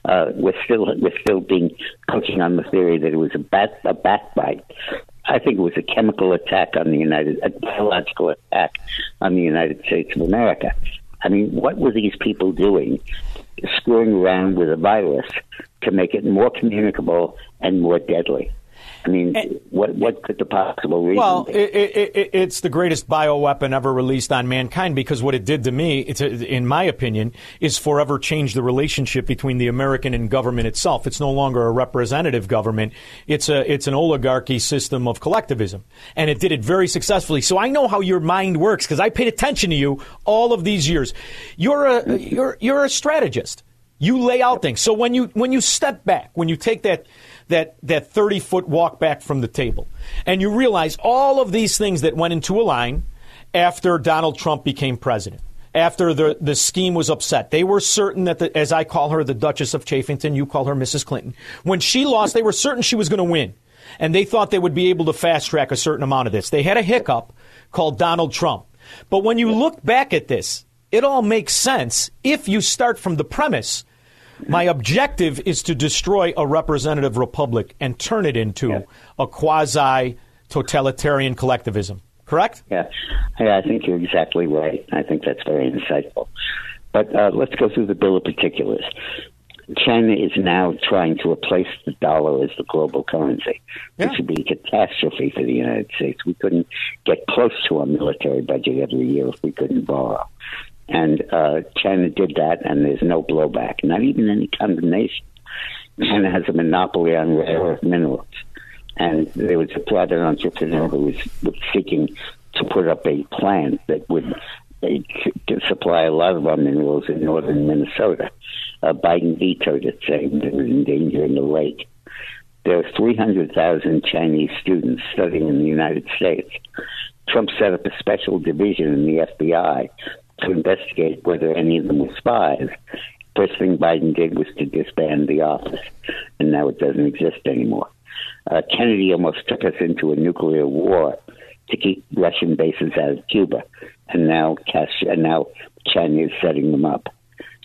Uh, we're still we're still being coaching on the theory that it was a bat a bat bite. I think it was a chemical attack on the United, a biological attack on the United States of America. I mean, what were these people doing, screwing around with a virus to make it more communicable and more deadly? I mean, eh, what what could the possible reason Well, be? it, it, it, it's the greatest bioweapon ever released on mankind because what it did to me, it's a, in my opinion, is forever change the relationship between the American and government itself. It's no longer a representative government. It's a it's an oligarchy system of collectivism, and it did it very successfully. So I know how your mind works because I paid attention to you all of these years. You're a you're you're a strategist. You lay out things. So when you when you step back, when you take that that that 30 foot walk back from the table and you realize all of these things that went into a line after Donald Trump became president. After the, the scheme was upset, they were certain that, the, as I call her, the Duchess of Chafington, you call her Mrs. Clinton. When she lost, they were certain she was going to win. And they thought they would be able to fast track a certain amount of this. They had a hiccup called Donald Trump. But when you look back at this, it all makes sense if you start from the premise my objective is to destroy a representative republic and turn it into a quasi totalitarian collectivism. Correct? Yeah, yeah, I think you're exactly right. I think that's very insightful. But uh, let's go through the bill of particulars. China is now trying to replace the dollar as the global currency, which would be a catastrophe for the United States. We couldn't get close to our military budget every year if we couldn't borrow. And uh, China did that, and there's no blowback, not even any condemnation. China has a monopoly on rare earth minerals. And there was a private entrepreneur who was, was seeking to put up a plant that would supply a lot of our minerals in northern Minnesota. Uh, Biden vetoed it, saying it was endangering the lake. There are 300,000 Chinese students studying in the United States. Trump set up a special division in the FBI to investigate whether any of them were spies. First thing Biden did was to disband the office, and now it doesn't exist anymore. Uh, Kennedy almost took us into a nuclear war to keep Russian bases out of Cuba, and now Cas- and now China is setting them up.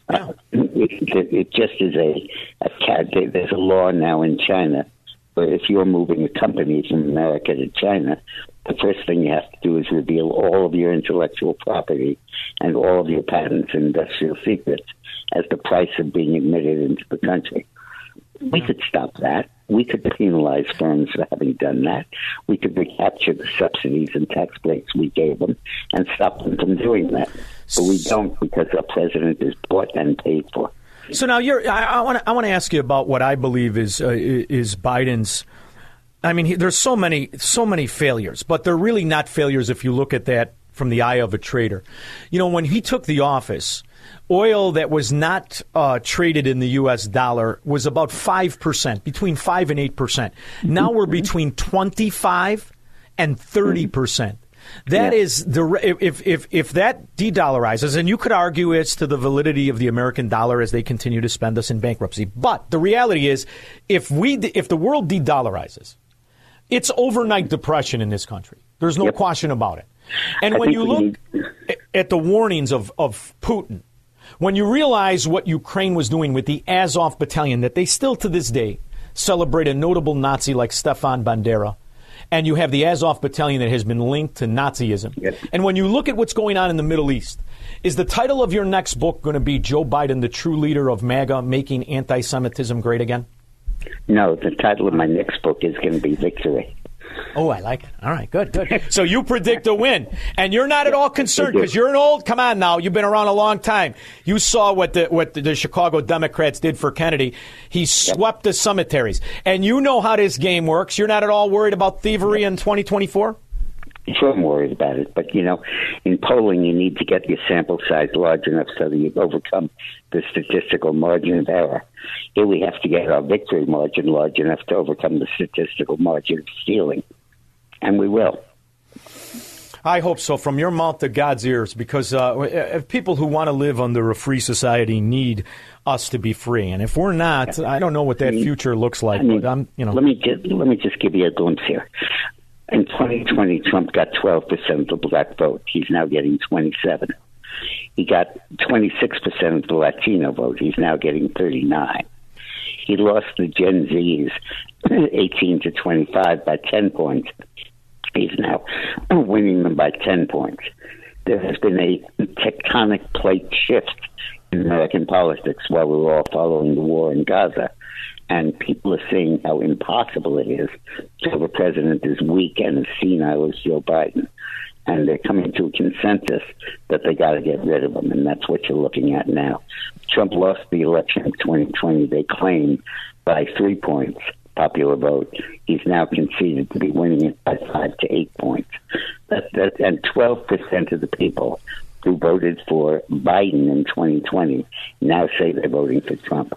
Uh, it, it just is a, a. There's a law now in China where if you're moving a company from America to China, the first thing you have to do is reveal all of your intellectual property and all of your patents and industrial secrets as the price of being admitted into the country. We could stop that. We could penalize firms for having done that. We could recapture the subsidies and tax breaks we gave them and stop them from doing that. But we don't because our president is bought and paid for. So now you're. I want to. I want to ask you about what I believe is uh, is Biden's. I mean, he, there's so many so many failures, but they're really not failures if you look at that from the eye of a trader. You know, when he took the office, oil that was not uh, traded in the U.S. dollar was about five percent, between five and eight percent. Now we're between twenty five and thirty percent. That Yeah. is the if if if that de-dollarizes, and you could argue it's to the validity of the American dollar as they continue to spend us in bankruptcy. But the reality is, if we if the world de-dollarizes, it's overnight depression in this country. There's no question about it. And I when you look a- at the warnings of, of Putin, when you realize what Ukraine was doing with the Azov battalion, that they still to this day celebrate a notable Nazi like Stefan Bandera, and you have the Azov battalion that has been linked to Nazism. And when you look at what's going on in the Middle East, is the title of your next book going to be Joe Biden, the true leader of MAGA, making anti Semitism great again? No, the title of my next book is going to be Victory. Oh, I like it. All right, good, good. So you predict a win, and you're not at all concerned because you're an old. Come on now, you've been around a long time. You saw what the what the, the Chicago Democrats did for Kennedy. He swept the cemeteries, and you know how this game works. You're not at all worried about thievery in 2024. Sure, I'm worried about it, but you know, in polling, you need to get your sample size large enough so that you overcome the statistical margin of error. Here, we have to get our victory margin large enough to overcome the statistical margin of stealing, and we will. I hope so, from your mouth to God's ears, because uh, if people who want to live under a free society need us to be free, and if we're not, I don't know what that future looks like. I mean, but I'm, you know, let me just let me just give you a glimpse here. In 2020, Trump got 12% of the black vote. He's now getting 27. He got 26% of the Latino vote. He's now getting 39. He lost the Gen Zs, 18 to 25, by 10 points. He's now winning them by 10 points. There has been a tectonic plate shift in American politics while we were all following the war in Gaza. And people are seeing how impossible it is to have a president as weak and as senile as Joe Biden. And they're coming to a consensus that they got to get rid of him. And that's what you're looking at now. Trump lost the election of 2020, they claim, by three points popular vote. He's now conceded to be winning it by five to eight points. That, that, and 12% of the people who voted for Biden in 2020 now say they're voting for Trump.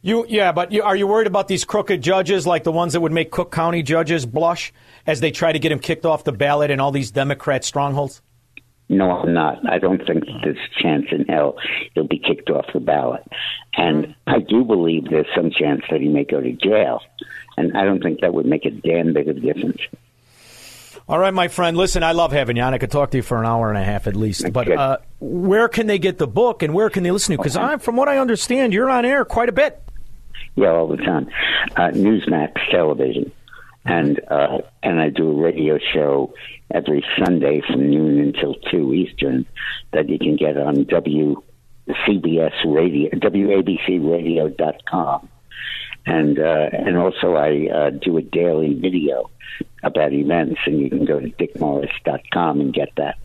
You yeah, but you, are you worried about these crooked judges like the ones that would make Cook County judges blush as they try to get him kicked off the ballot in all these Democrat strongholds? No, I'm not. I don't think there's a chance in hell he'll be kicked off the ballot. And I do believe there's some chance that he may go to jail. And I don't think that would make a damn bit of difference. All right, my friend. Listen, I love having you on. I could talk to you for an hour and a half at least. But uh, where can they get the book and where can they listen to? You? Because from what I understand, you're on air quite a bit. Yeah, all the time. Uh, Newsmax television, and uh, and I do a radio show every Sunday from noon until two Eastern that you can get on WCBS Radio, WABCRadio.com, and uh, and also I uh, do a daily video about events, and you can go to dickmorris.com and get that.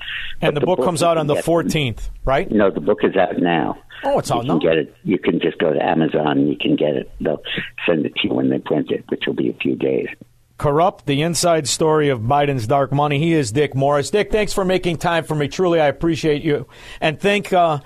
And But the, book, comes out on the 14th, right? No, the book is out now. Oh, it's you out can now? get it. You can just go to Amazon. and You can get it. They'll send it to you when they print it, which will be a few days. Corrupt, the inside story of Biden's dark money. He is Dick Morris. Dick, thanks for making time for me. Truly, I appreciate you. And thank uh,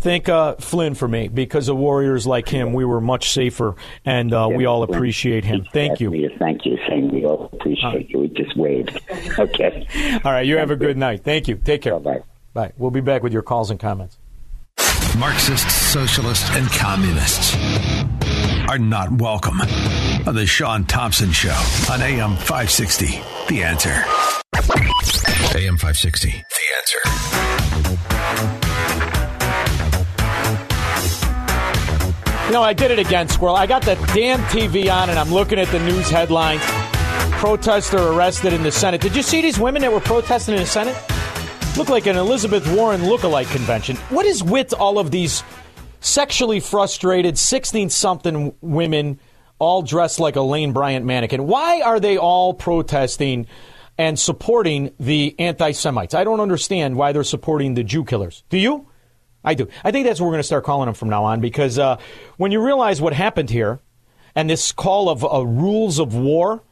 thank uh, Flynn for me. Because of warriors like him, we were much safer, and uh, we all appreciate him. Thank you. Thank you, saying we all appreciate you. We just waved. Okay. All right, you have a good night. Thank you. Take care. Bye. Bye. We'll be back with your calls and comments. Marxists, socialists, and communists are not welcome on the Shaun Thompson Show on AM 560. The answer. AM 560. The answer. You know, I did it again, Squirrel. I got the damn TV on and I'm looking at the news headlines. Protester arrested in the Senate. Did you see these women that were protesting in the Senate? Look like an Elizabeth Warren look-alike convention. What is with all of these sexually frustrated 16 something women all dressed like a Lane Bryant mannequin? Why are they all protesting and supporting the anti Semites? I don't understand why they're supporting the Jew killers. Do you? I do. I think that's what we're going to start calling them from now on because uh, when you realize what happened here and this call of uh, rules of war,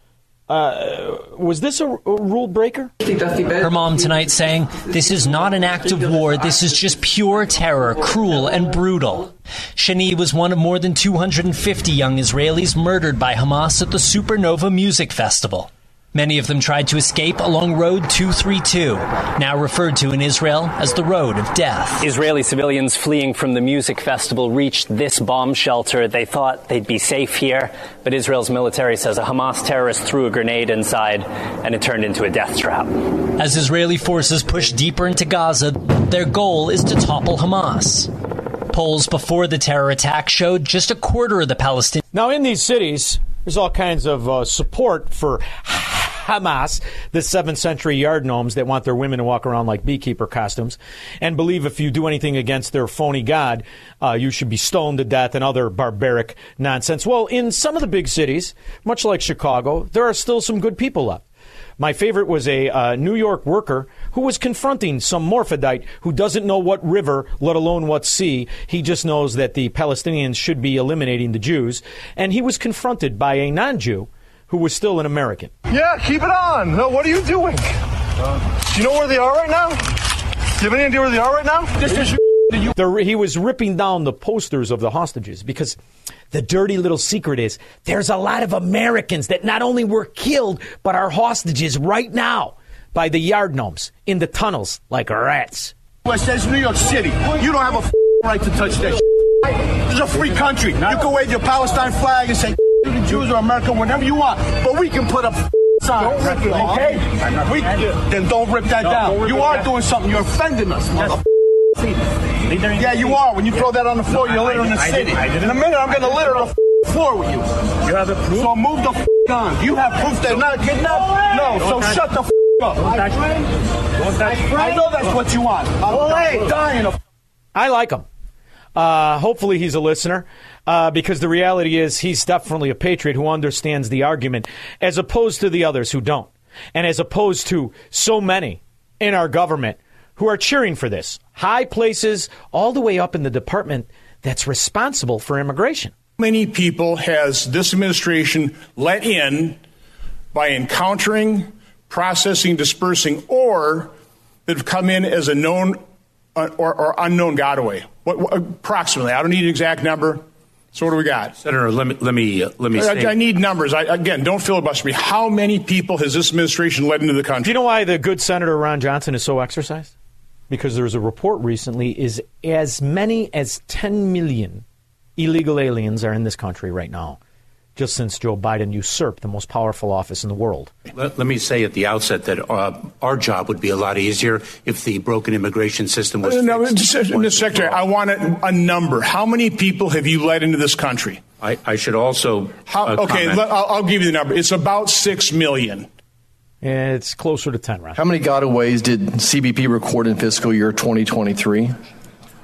uh, was this a, a rule breaker? Her mom tonight saying, This is not an act of war. This is just pure terror, cruel and brutal. Shani was one of more than 250 young Israelis murdered by Hamas at the Supernova Music Festival. Many of them tried to escape along Road 232, now referred to in Israel as the Road of Death. Israeli civilians fleeing from the music festival reached this bomb shelter. They thought they'd be safe here, but Israel's military says a Hamas terrorist threw a grenade inside and it turned into a death trap. As Israeli forces push deeper into Gaza, their goal is to topple Hamas. Polls before the terror attack showed just a quarter of the Palestinians. Now, in these cities, there's all kinds of uh, support for Hamas, the 7th century yard gnomes that want their women to walk around like beekeeper costumes and believe if you do anything against their phony god, uh, you should be stoned to death and other barbaric nonsense. Well, in some of the big cities, much like Chicago, there are still some good people left. My favorite was a uh, New York worker who was confronting some morphodite who doesn't know what river, let alone what sea. He just knows that the Palestinians should be eliminating the Jews. And he was confronted by a non Jew who was still an American. Yeah, keep it on. No, what are you doing? Do you know where they are right now? Do you have any idea where they are right now? This is The, he was ripping down the posters of the hostages because the dirty little secret is there's a lot of Americans that not only were killed, but are hostages right now by the yard gnomes in the tunnels like rats. West says New York City. You don't have a right to touch that. This is a free country. You can wave your Palestine flag and say the Jews or America whenever you want, but we can put up Don't rip it, okay? We, then don't rip that down. You are doing something. You're offending us, mother. Yeah, you are. When you throw that on the floor, you're littering the I city. didn't- I didn't- In a minute, I'm going to litter the f- floor with you. You have proof? So move the f- on. You have proof they're not kidnapped? No, so Don't shut the f- up. Don't touch- don't touch- I know that's what you want. I'm dying of I like him. Uh, hopefully, he's a listener uh, because the reality is he's definitely a patriot who understands the argument as opposed to the others who don't. And as opposed to so many in our government who are cheering for this. High places, all the way up in the department that's responsible for immigration. many people has this administration let in by encountering, processing, dispersing, or that have come in as a known uh, or, or unknown gotaway? What, what, approximately? I don't need an exact number. So what do we got? Senator, let me let me uh, let me. I, say, I need numbers. I, again, don't filibuster me. How many people has this administration led into the country? Do you know why the good Senator Ron Johnson is so exercised? Because there was a report recently is as many as 10 million illegal aliens are in this country right now, just since Joe Biden usurped the most powerful office in the world. let, let me say at the outset that uh, our job would be a lot easier if the broken immigration system was. Uh, no, fixed. just- Mr. Secretary, I want a, a number. How many people have you led into this country? I, I should also. How, uh, okay, let, I'll, I'll give you the number. It's about six million. It's closer to 10, Ron. How many gotaways did CBP record in fiscal year 2023?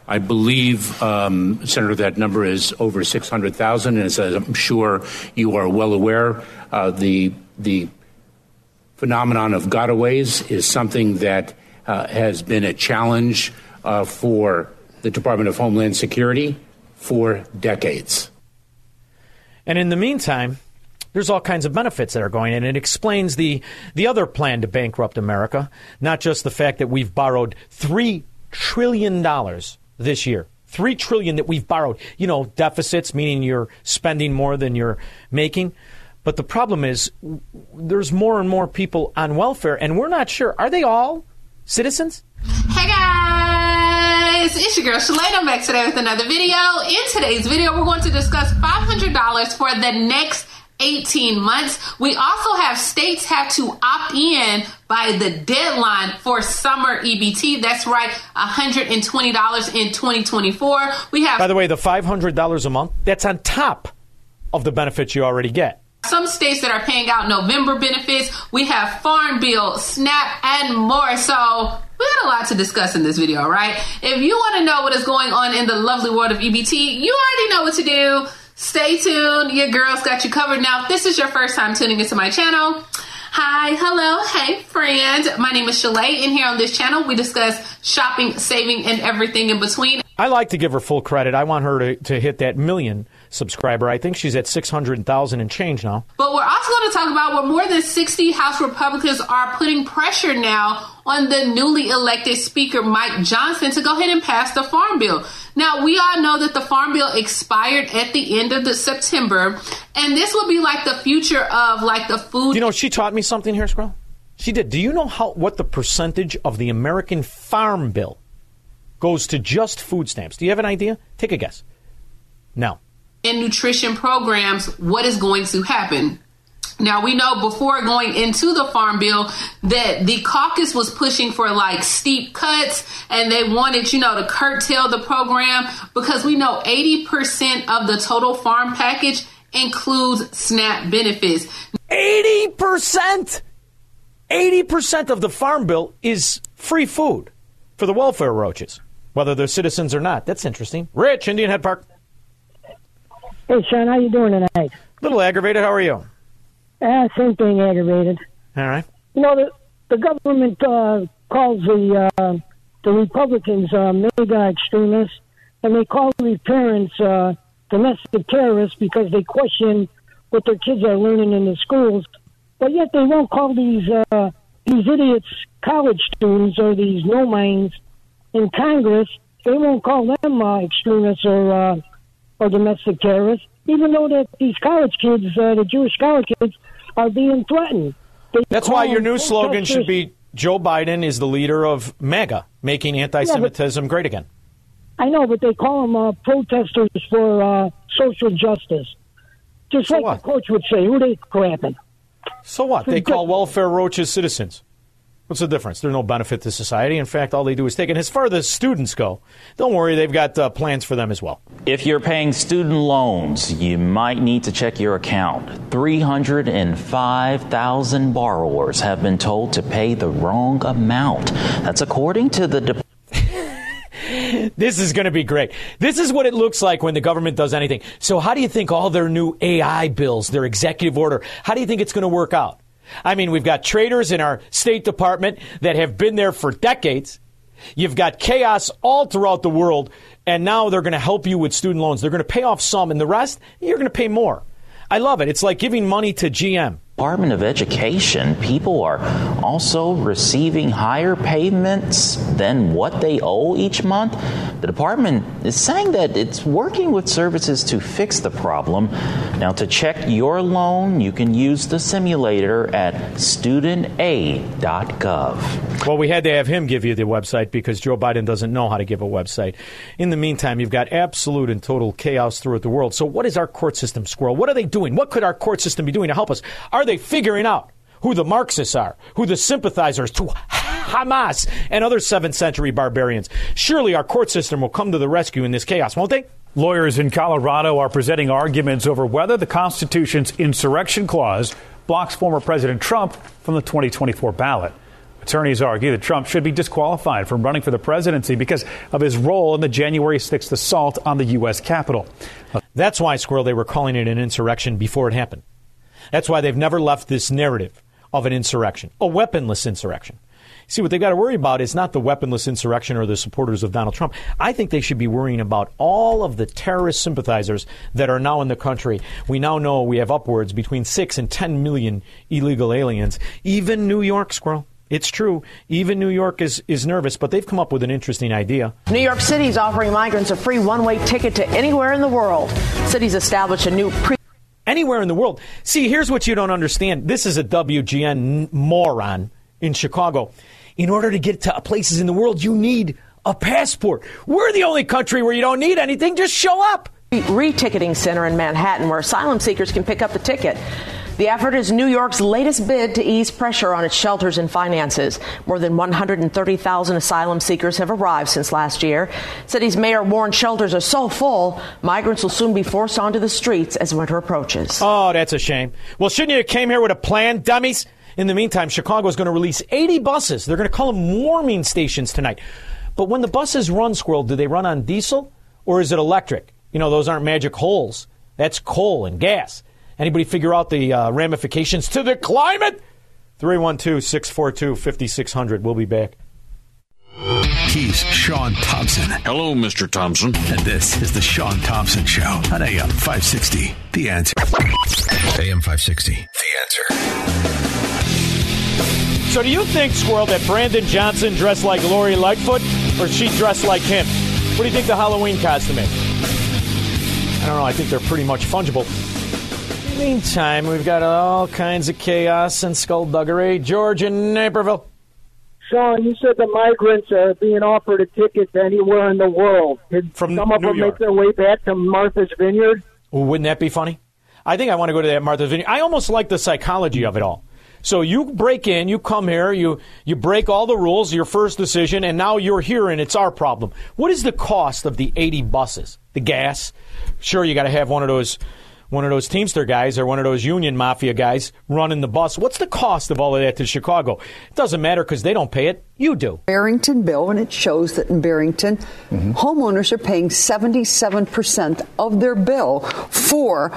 I believe, um, Senator, that number is over 600,000, and as I'm sure you are well aware, uh, the the phenomenon of gotaways is something that uh, has been a challenge uh, for the Department of Homeland Security for decades. And in the meantime, there's all kinds of benefits that are going in. It explains the, the other plan to bankrupt America, not just the fact that we've borrowed $3 trillion this year. Three trillion that we've borrowed. You know, deficits, meaning you're spending more than you're making. But the problem is, there's more and more people on welfare, and we're not sure. Are they all citizens? Hey guys, it's your girl Shalane. I'm back today with another video. In today's video, we're going to discuss $500 for the next 18 months. We also have states have to opt in by the deadline for summer EBT. That's right, $120 in 2024. We have By the way, the $500 a month, that's on top of the benefits you already get. some states that are paying out November benefits. We have Farm Bill, SNAP, and more. So we got a lot to discuss in this video, right? If you want to know what is going on in the lovely world of EBT, you already know what to do. Stay tuned. Your girl's got you covered. Now, if this is your first time tuning into my channel, Hi, hello, hey friend. My name is Shalay, and here on this channel we discuss shopping, saving, and everything in between. I like to give her full credit. I want her to, to hit that million subscriber. I think she's at 600,000 and change now. But we're also going to talk about where more than 60 House Republicans are putting pressure now on the newly elected Speaker Mike Johnson to go ahead and pass the Farm Bill. Now, we all know that the Farm Bill expired at the end of the September, and this will be like the future of like the food. You know, she taught me something here, Squirrel. She did. Do you know how what the percentage of the American Farm Bill goes to just food stamps? Do you have an idea? Take a guess. No. And nutrition programs, what is going to happen? Now we know before going into the farm bill that the caucus was pushing for like steep cuts and they wanted, you know, to curtail the program because we know 80% of the total farm package includes SNAP benefits. 80%! 80% of the Farm Bill is free food for the welfare roaches, whether they're citizens or not. That's interesting. Rich, Indian Head Park. Hey, Shaun, how you doing tonight? A little aggravated. How are you? Ah, same thing, aggravated. All right. You know, the the government uh, calls the uh, the Republicans uh, mega extremists, and they call the parents uh, domestic terrorists because they question what their kids are learning in the schools. But yet they won't call these uh, these idiots college students or these no minds in Congress. They won't call them uh, extremists or uh, or domestic terrorists, even though that these college kids, uh, the Jewish college kids, are being threatened. They That's why your new slogan should be Joe Biden is the leader of MAGA, making anti Semitism great again. I know, but they call them uh, protesters for uh, social justice. Just like the coach would say, who they crapping? So what? They call welfare roaches citizens. What's the difference? They're no benefit to society. In fact, all they do is take it. As far as the students go, don't worry, they've got uh, plans for them as well. If you're paying student loans, you might need to check your account. 305,000 borrowers have been told to pay the wrong amount. That's according to the this is going to be great. This is what it looks like when the government does anything. So, how do you think all their new AI bills, their executive order, how do you think it's going to work out? I mean, we've got traitors in our State Department that have been there for decades. You've got chaos all throughout the world, and now they're going to help you with student loans. They're going to pay off some, and the rest, you're going to pay more. I love it. It's like giving money to GM. Department of Education, people are also receiving higher payments than what they owe each month. The department is saying that it's working with services to fix the problem. Now, to check your loan, you can use the simulator at studentaid.gov. Well, we had to have him give you the website because Joe Biden doesn't know how to give a website. In the meantime, you've got absolute and total chaos throughout the world. So, what is our court system, Squirrel? What are they doing? What could our court system be doing to help us? Are they figuring out who the Marxists are, who the sympathizers to Hamas and other 7th century barbarians? Surely our court system will come to the rescue in this chaos, won't they? Lawyers in Colorado are presenting arguments over whether the Constitution's insurrection clause blocks former President Trump from the 2024 ballot. Attorneys argue that Trump should be disqualified from running for the presidency because of his role in the January 6th assault on the U.S. Capitol. That's why, Squirrel, they were calling it an insurrection before it happened. That's why they've never left this narrative of an insurrection, a weaponless insurrection. See, what they've got to worry about is not the weaponless insurrection or the supporters of Donald Trump. I think they should be worrying about all of the terrorist sympathizers that are now in the country. We now know we have upwards between 6 and 10 million illegal aliens. Even New York, Squirrel. It's true. Even New York is, is nervous, but they've come up with an interesting idea. New York City is offering migrants a free one way ticket to anywhere in the world. Cities established a new pre anywhere in the world. See, here's what you don't understand. This is a WGN moron in Chicago. In order to get to places in the world, you need a passport. We're the only country where you don't need anything. Just show up. Reticketing center in Manhattan where asylum seekers can pick up the ticket. The effort is New York's latest bid to ease pressure on its shelters and finances. More than 130,000 asylum seekers have arrived since last year. City's mayor warned shelters are so full, migrants will soon be forced onto the streets as winter approaches. Oh, that's a shame. Well, shouldn't you have came here with a plan, dummies? In the meantime, Chicago is going to release 80 buses. They're going to call them warming stations tonight. But when the buses run, Squirrel, do they run on diesel or is it electric? You know, those aren't magic holes. That's coal and gas. Anybody figure out the uh, ramifications to the climate? 312 642 5600. We'll be back. He's Shaun Thompson. Hello, Mr. Thompson. And this is the Shaun Thompson Show on AM 560. The answer. AM 560. The answer. So, do you think, Squirrel, that Brandon Johnson dressed like Lori Lightfoot or she dressed like him? What do you think the Halloween costume is? I don't know. I think they're pretty much fungible. Meantime, we've got all kinds of chaos and skullduggery. George in Naperville. Shaun, you said the migrants are being offered a ticket to anywhere in the world. Did From some of New them York. make their way back to Martha's Vineyard? Wouldn't that be funny? I think I want to go to that Martha's Vineyard. I almost like the psychology of it all. So you break in, you come here, you you break all the rules, your first decision, and now you're here and it's our problem. What is the cost of the 80 buses? The gas? Sure, you got to have one of those one of those Teamster guys or one of those Union Mafia guys running the bus. What's the cost of all of that to Chicago? It doesn't matter because they don't pay it. You do. Barrington bill, and it shows that in Barrington, homeowners are paying 77% of their bill for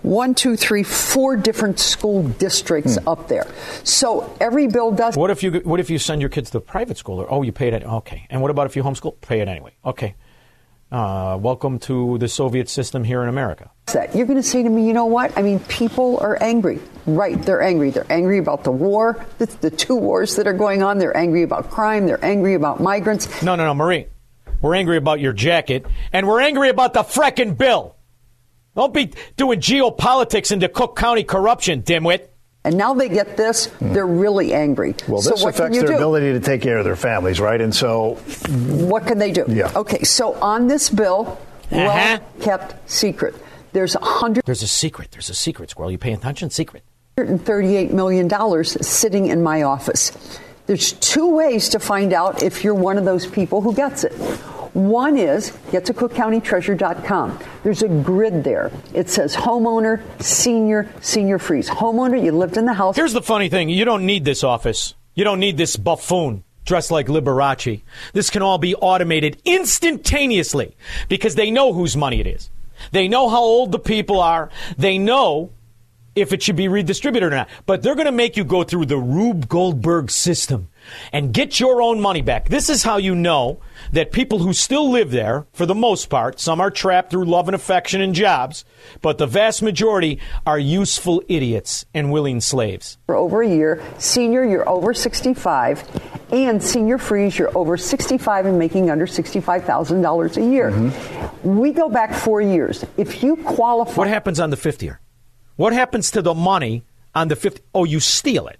one, two, three, four different school districts up there. So every bill does. What if you what if you send your kids to a private school? Or, oh, you pay it. Okay. And what about if you homeschool? Pay it anyway. Okay. Uh, welcome to the Soviet system here in America. That. You're going to say to me, you know what? I mean, people are angry. Right, they're angry. They're angry about the war, the, the two wars that are going on. They're angry about crime. They're angry about migrants. No, no, no, Marie. We're angry about your jacket, and we're angry about the frickin' bill. Don't be doing geopolitics into Cook County corruption, dimwit. And now they get this, they're really angry. Well, so this what can affects you their do? ability to take care of their families, right? And so, What can they do? Yeah. Okay, so on this bill, well Uh-huh. kept secret. There's a hundred. There's a secret. There's a secret, Squirrel. You pay attention? Secret. $138 million sitting in my office. There's two ways to find out if you're one of those people who gets it. One is get to cookcountytreasurer.com. There's a grid there. It says homeowner, senior, senior freeze. Homeowner, you lived in the house. Here's the funny thing you don't need this office, you don't need this buffoon dressed like Liberace. This can all be automated instantaneously because they know whose money it is. They know how old the people are. They know if it should be redistributed or not. But they're going to make you go through the Rube Goldberg system and get your own money back. This is how you know that people who still live there, for the most part, some are trapped through love and affection and jobs, but the vast majority are useful idiots and willing slaves. For over a year, senior, you're over 65, and senior freeze, you're over 65 and making under $65,000 a year. Mm-hmm. We go back four years. If you qualify. What happens on the fifth year? What happens to the money on the fifth? Oh, you steal it.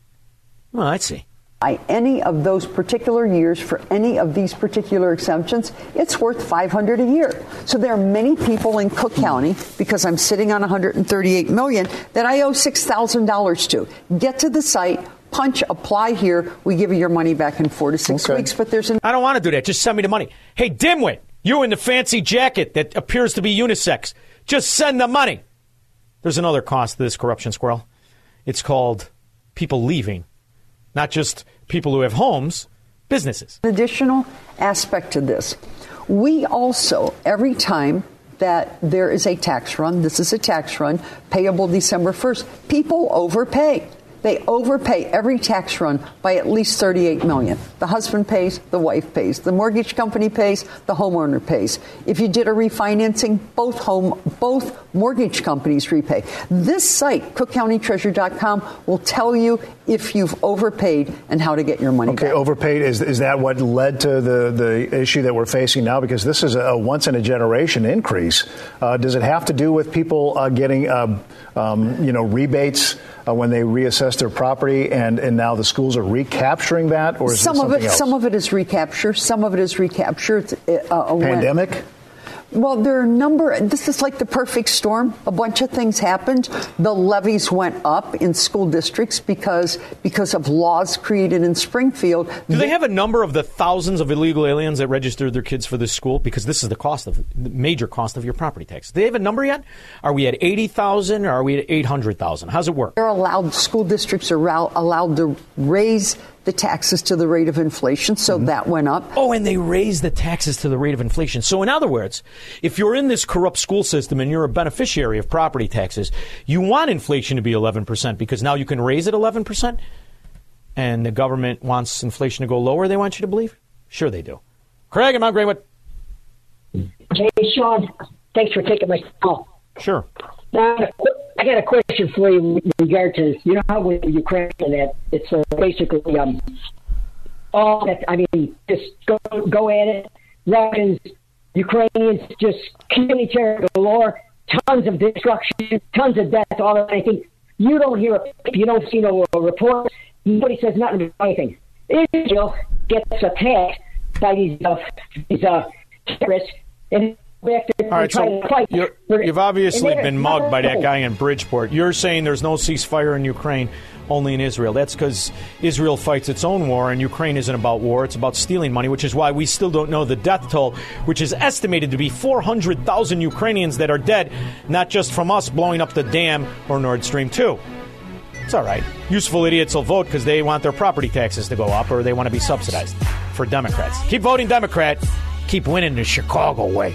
Well, I see. By any of those particular years for any of these particular exemptions, it's worth 500 a year. So there are many people in Cook County because I'm sitting on 138 million that I owe $6,000 to. Get to the site, punch, apply here. We give you your money back in 4 to 6 weeks, but there's an I don't want to do that. Just send me the money. Hey, dimwit, you in the fancy jacket that appears to be unisex. Just send the money. There's another cost to this corruption squirrel. It's called people leaving, not just people who have homes, businesses. additional aspect to this. We also, every time that there is a tax run, this is a tax run payable December 1st, people overpay. They overpay every tax run by at least 38 million. The husband pays, the wife pays, the mortgage company pays, the homeowner pays. If you did a refinancing, both home both mortgage companies repay. This site, cookcountytreasurer.com, will tell you if you've overpaid and how to get your money Okay, back. overpaid. Is, is that what led to the, the issue that we're facing now? Because this is a once in a generation increase. Uh, does it have to do with people uh, getting, uh, um, you know, rebates uh, when they reassess their property, and, and now the schools are recapturing that, or is some it of it, else? some of it is recapture. Some of it is recapture. It's, uh, uh, when- Pandemic. Well, there are a number. This is like the perfect storm. A bunch of things happened. The levies went up in school districts because because of laws created in Springfield. Do they have a number of the thousands of illegal aliens that registered their kids for this school? Because this is the cost of the major cost of your property tax. Do they have a number yet? Are we at eighty thousand or are we at eight hundred thousand? How's it work? They're allowed. School districts are allowed to raise the taxes to the rate of inflation, so mm-hmm. that went up. Oh, and they raise the taxes to the rate of inflation. So, in other words, if you're in this corrupt school system and you're a beneficiary of property taxes, you want inflation to be 11% because now you can raise it 11%, and the government wants inflation to go lower, they want you to believe? Sure, they do. Craig, and I great? What? Hey, Shaun, thanks for taking my call. Sure. Now, I got a question for you with regard to, you know how with Ukraine and that it's uh, basically um, all that, I mean, just go, go at it. Russians, Ukrainians, just killing each other galore, tons of destruction, tons of death, all of anything. You don't hear, you don't see no uh, reports. Nobody says nothing about anything. Israel gets attacked by these, uh, these uh, terrorists and back there All right, try so to fight. you're, you've obviously been mugged by that guy in Bridgeport. You're saying there's no ceasefire in Ukraine, only in Israel. That's because Israel fights its own war, and Ukraine isn't about war. It's about stealing money, which is why we still don't know the death toll, which is estimated to be 400,000 Ukrainians that are dead, not just from us blowing up the dam or Nord Stream 2. It's all right. Useful idiots will vote because they want their property taxes to go up or they want to be subsidized for Democrats. Keep voting Democrat. Keep winning the Chicago way.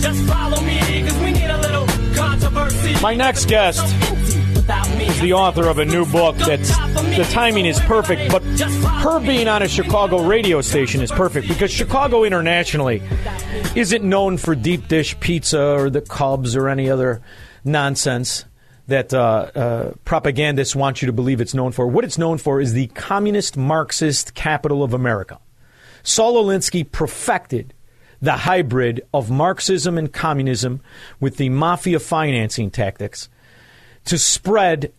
just follow me, cause we need a little controversy. My next guest is the author of a new book that's the timing is perfect, but her being on a Chicago radio station is perfect because Chicago internationally isn't known for deep dish pizza or the Cubs or any other nonsense that uh, uh, propagandists want you to believe it's known for. What it's known for is the communist Marxist capital of America. Saul Alinsky perfected the hybrid of Marxism and communism with the mafia financing tactics to spread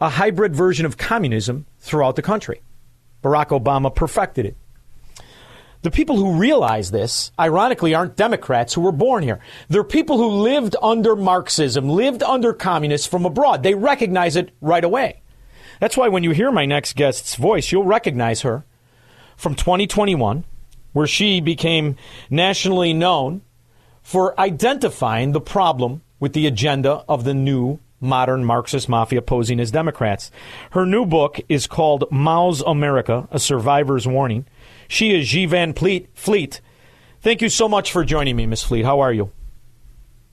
a hybrid version of communism throughout the country. Barack Obama perfected it. The people who realize this, ironically, aren't Democrats who were born here. They're people who lived under Marxism, lived under communists from abroad. They recognize it right away. That's why when you hear my next guest's voice, you'll recognize her from 2021, where she became nationally known for identifying the problem with the agenda of the new modern Marxist mafia posing as Democrats. Her new book is called Mao's America, A Survivor's Warning. She is Xi Van Fleet. Fleet. Thank you so much for joining me, Miss Fleet. How are you?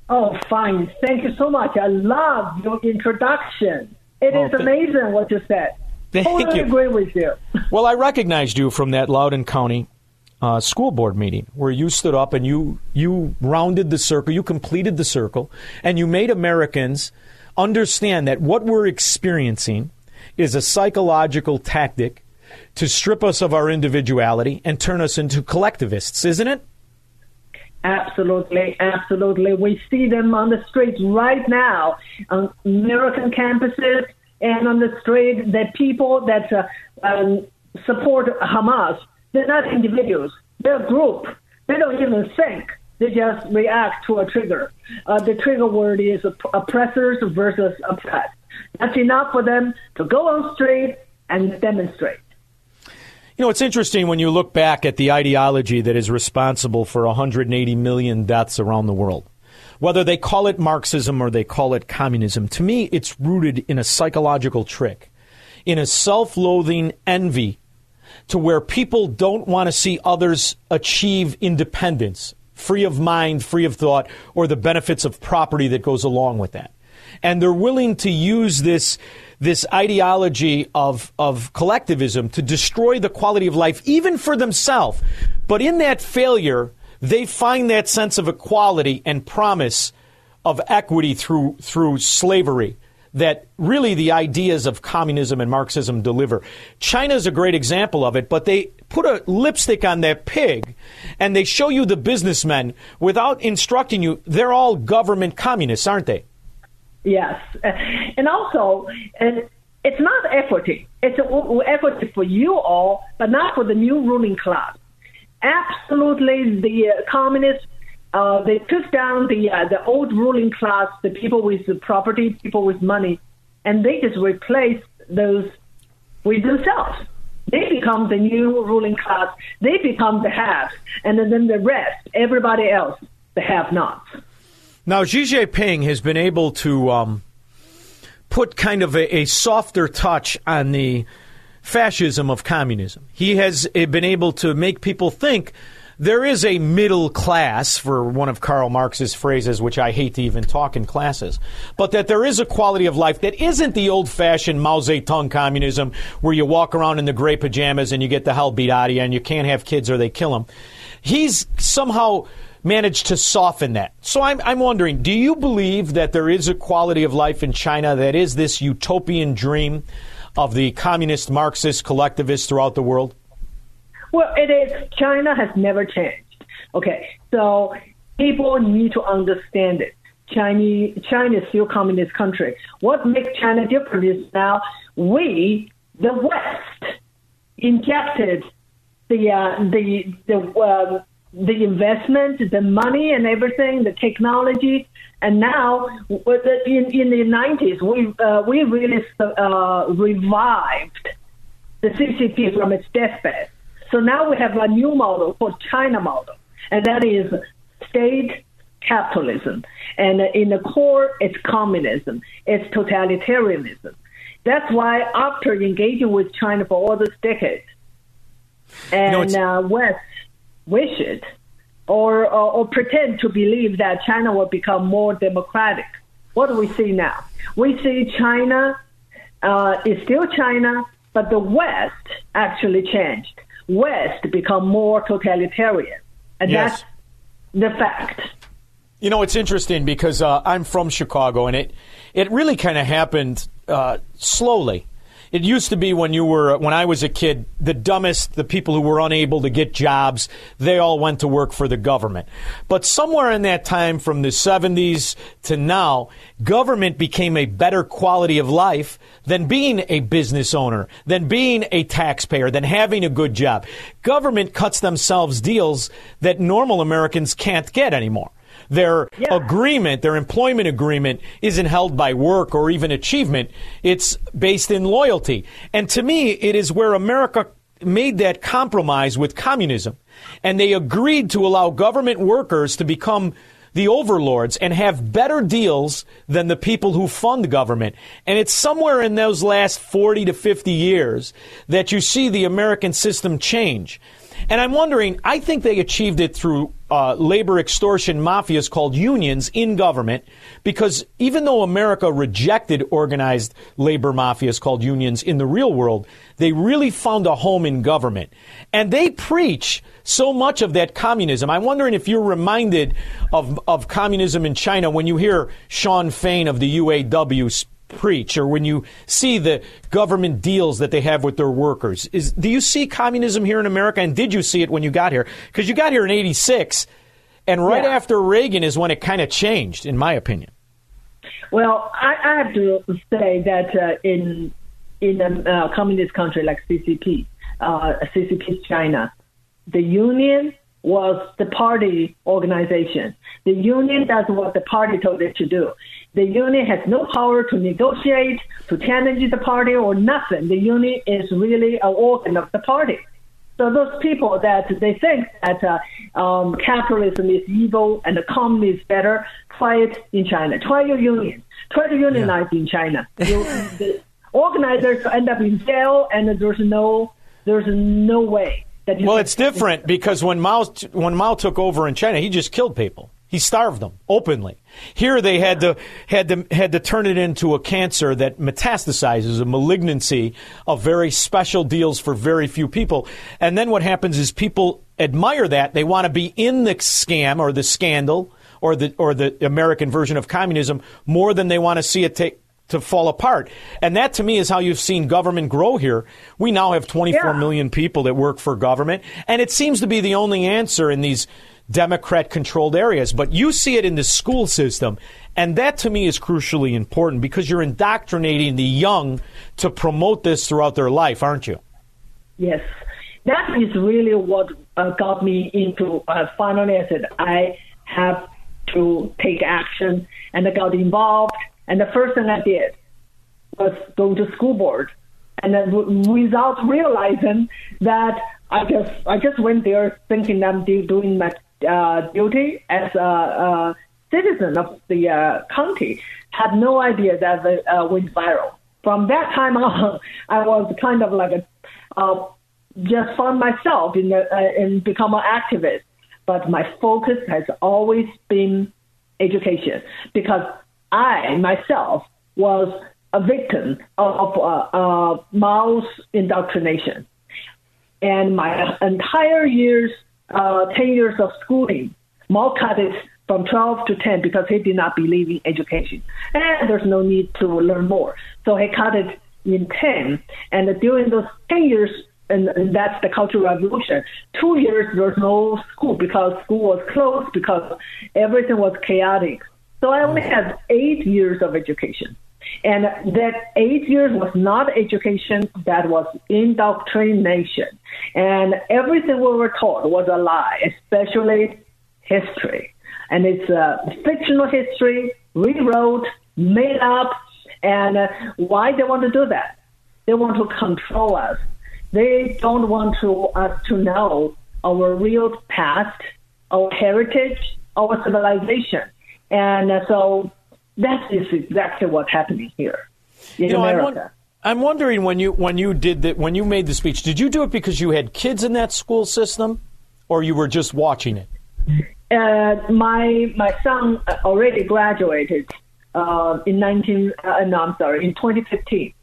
Oh, fine. Thank you so much. I love your introduction. It Oh, is th- amazing what you said. Thank totally you. agree with you. Well, I recognized you from that Loudoun County uh, school board meeting where you stood up and you you rounded the circle, you completed the circle, and you made Americans understand that what we're experiencing is a psychological tactic to strip us of our individuality and turn us into collectivists, isn't it? Absolutely, absolutely. We see them on the streets right now, on American campuses and on the street. The people that uh, um, support Hamas, they're not individuals. They're a group. They don't even think. They just react to a trigger. Uh, the trigger word is opp- oppressors versus oppressed. That's enough for them to go on street and demonstrate. You know, it's interesting when you look back at the ideology that is responsible for 180 million deaths around the world. Whether they call it Marxism or they call it communism, to me, it's rooted in a psychological trick, in a self loathing envy to where people don't want to see others achieve independence, free of mind, free of thought, or the benefits of property that goes along with that. And they're willing to use this, this ideology of, of collectivism to destroy the quality of life, even for themselves. But in that failure, they find that sense of equality and promise of equity through, through slavery that really the ideas of communism and Marxism deliver. China's a great example of it, but they put a lipstick on that pig and they show you the businessmen without instructing you. They're all government communists, aren't they? Yes, and also, and it's not equity. It's equity for you all, but not for the new ruling class. Absolutely, the uh, communists. Uh, they took down the uh, the old ruling class, the people with the property, people with money, and they just replaced those with themselves. They become the new ruling class. They become the haves, and then the rest, everybody else, the have-nots. Now, Xi Jinping has been able to um, put kind of a, a softer touch on the fascism of communism. He has uh, been able to make people think there is a middle class, for one of Karl Marx's phrases, which I hate to even talk in classes, but that there is a quality of life that isn't the old fashioned Mao Zedong communism where you walk around in the gray pajamas and you get the hell beat out of you and you can't have kids or they kill them. He's somehow managed to soften that. So I'm, I'm wondering, do you believe that there is a quality of life in China that is this utopian dream of the communist Marxist collectivists throughout the world? Well, it is. China has never changed. Okay, so people need to understand it. Chinese, China is still a communist country. What makes China different is now we, the West, injected the uh, the the uh, the investment, the money, and everything, the technology, and now in in the nineties, we uh, we really uh, revived the CCP from its deathbed. So now we have a new model called China model, and that is state capitalism. And in the core, it's communism, it's totalitarianism. That's why after engaging with China for all these decades, and uh, West wish it or, or, or pretend to believe that China will become more democratic. What do we see now? We see China uh, is still China, but the West actually changed. West become more totalitarian, and Yes. that's the fact. You know, it's interesting because uh, I'm from Chicago, and it it really kind of happened uh, slowly. It used to be when you were when I was a kid, the dumbest, the people who were unable to get jobs, they all went to work for the government. But somewhere in that time, from the 70s to now, government became a better quality of life than being a business owner, than being a taxpayer, than having a good job. Government cuts themselves deals that normal Americans can't get anymore. Their agreement, their employment agreement, isn't held by work or even achievement. It's based in loyalty. And to me, it is where America made that compromise with communism. And they agreed to allow government workers to become the overlords and have better deals than the people who fund government. And it's somewhere in those last 40 to 50 years that you see the American system change. And I'm wondering, I think they achieved it through uh, labor extortion mafias called unions in government, because even though America rejected organized labor mafias called unions in the real world, they really found a home in government. And they preach so much of that communism. I'm wondering if you're reminded of, of communism in China when you hear Shawn Fain of the UAW preach or when you see the government deals that they have with their workers is do you see communism here in America and did you see it when you got here because you got here in 86 and right Yeah. after Reagan is when it kind of changed in my opinion Well, I, I have to say that uh, in in a uh, communist country like CCP, uh, CCP China, the union was the party organization. The union does what the party told it to do. The union has no power to negotiate, to challenge the party, or nothing. The union is really an organ of the party. So those people that they think that uh, um, capitalism is evil and the communism is better, try it in China. Try your union. Try to unionize in China. You, the organizers end up in jail, and there's no there's no way that you well it's different because when Mao when Mao took over in China he just killed people he starved them openly. Here they had to had to had to turn it into a cancer that metastasizes a malignancy of very special deals for very few people. And then what happens is people admire that. They want to be in the scam or the scandal or the or the American version of communism more than they want to see it take to fall apart. And that to me is how you've seen government grow here. We now have twenty-four million people that work for government, and it seems to be the only answer in these Democrat controlled areas. But you see it in the school system, and that to me is crucially important because you're indoctrinating the young to promote this throughout their life, aren't you? Yes, that is really what uh, got me into. Uh, finally, I said I have to take action, and I got involved. And the first thing I did was go to school board, and then w- without realizing that I just I just went there thinking I'm do- doing my uh, duty as a, a citizen of the uh, county. Had no idea that it uh, went viral. From that time on, I was kind of like a uh, just found myself in the, uh, in become an activist. But my focus has always been education because I myself was a victim of uh, uh, Mao's indoctrination, and my entire years, uh, ten years of schooling, Mao cut it from 12 to 10 because he did not believe in education. And there's no need to learn more. So he cut it in 10. And during those 10 years, and, and that's the Cultural Revolution, two years there's no school because school was closed because everything was chaotic. So I only had eight years of education. And that eight years was not education, that was indoctrination. And everything we were taught was a lie, especially history. And it's a fictional history, rewrote, made up. And uh, why they want to do that? They want to control us. They don't want to us to know our real past, our heritage, our civilization. And uh, so that is exactly what's happening here in You know, I'm, America. I'm wondering when you when you did that when you made the speech, did you do it because you had kids in that school system, or you were just watching it? Uh, my my son already graduated uh, in 19. Uh, no, I'm sorry, in 2015.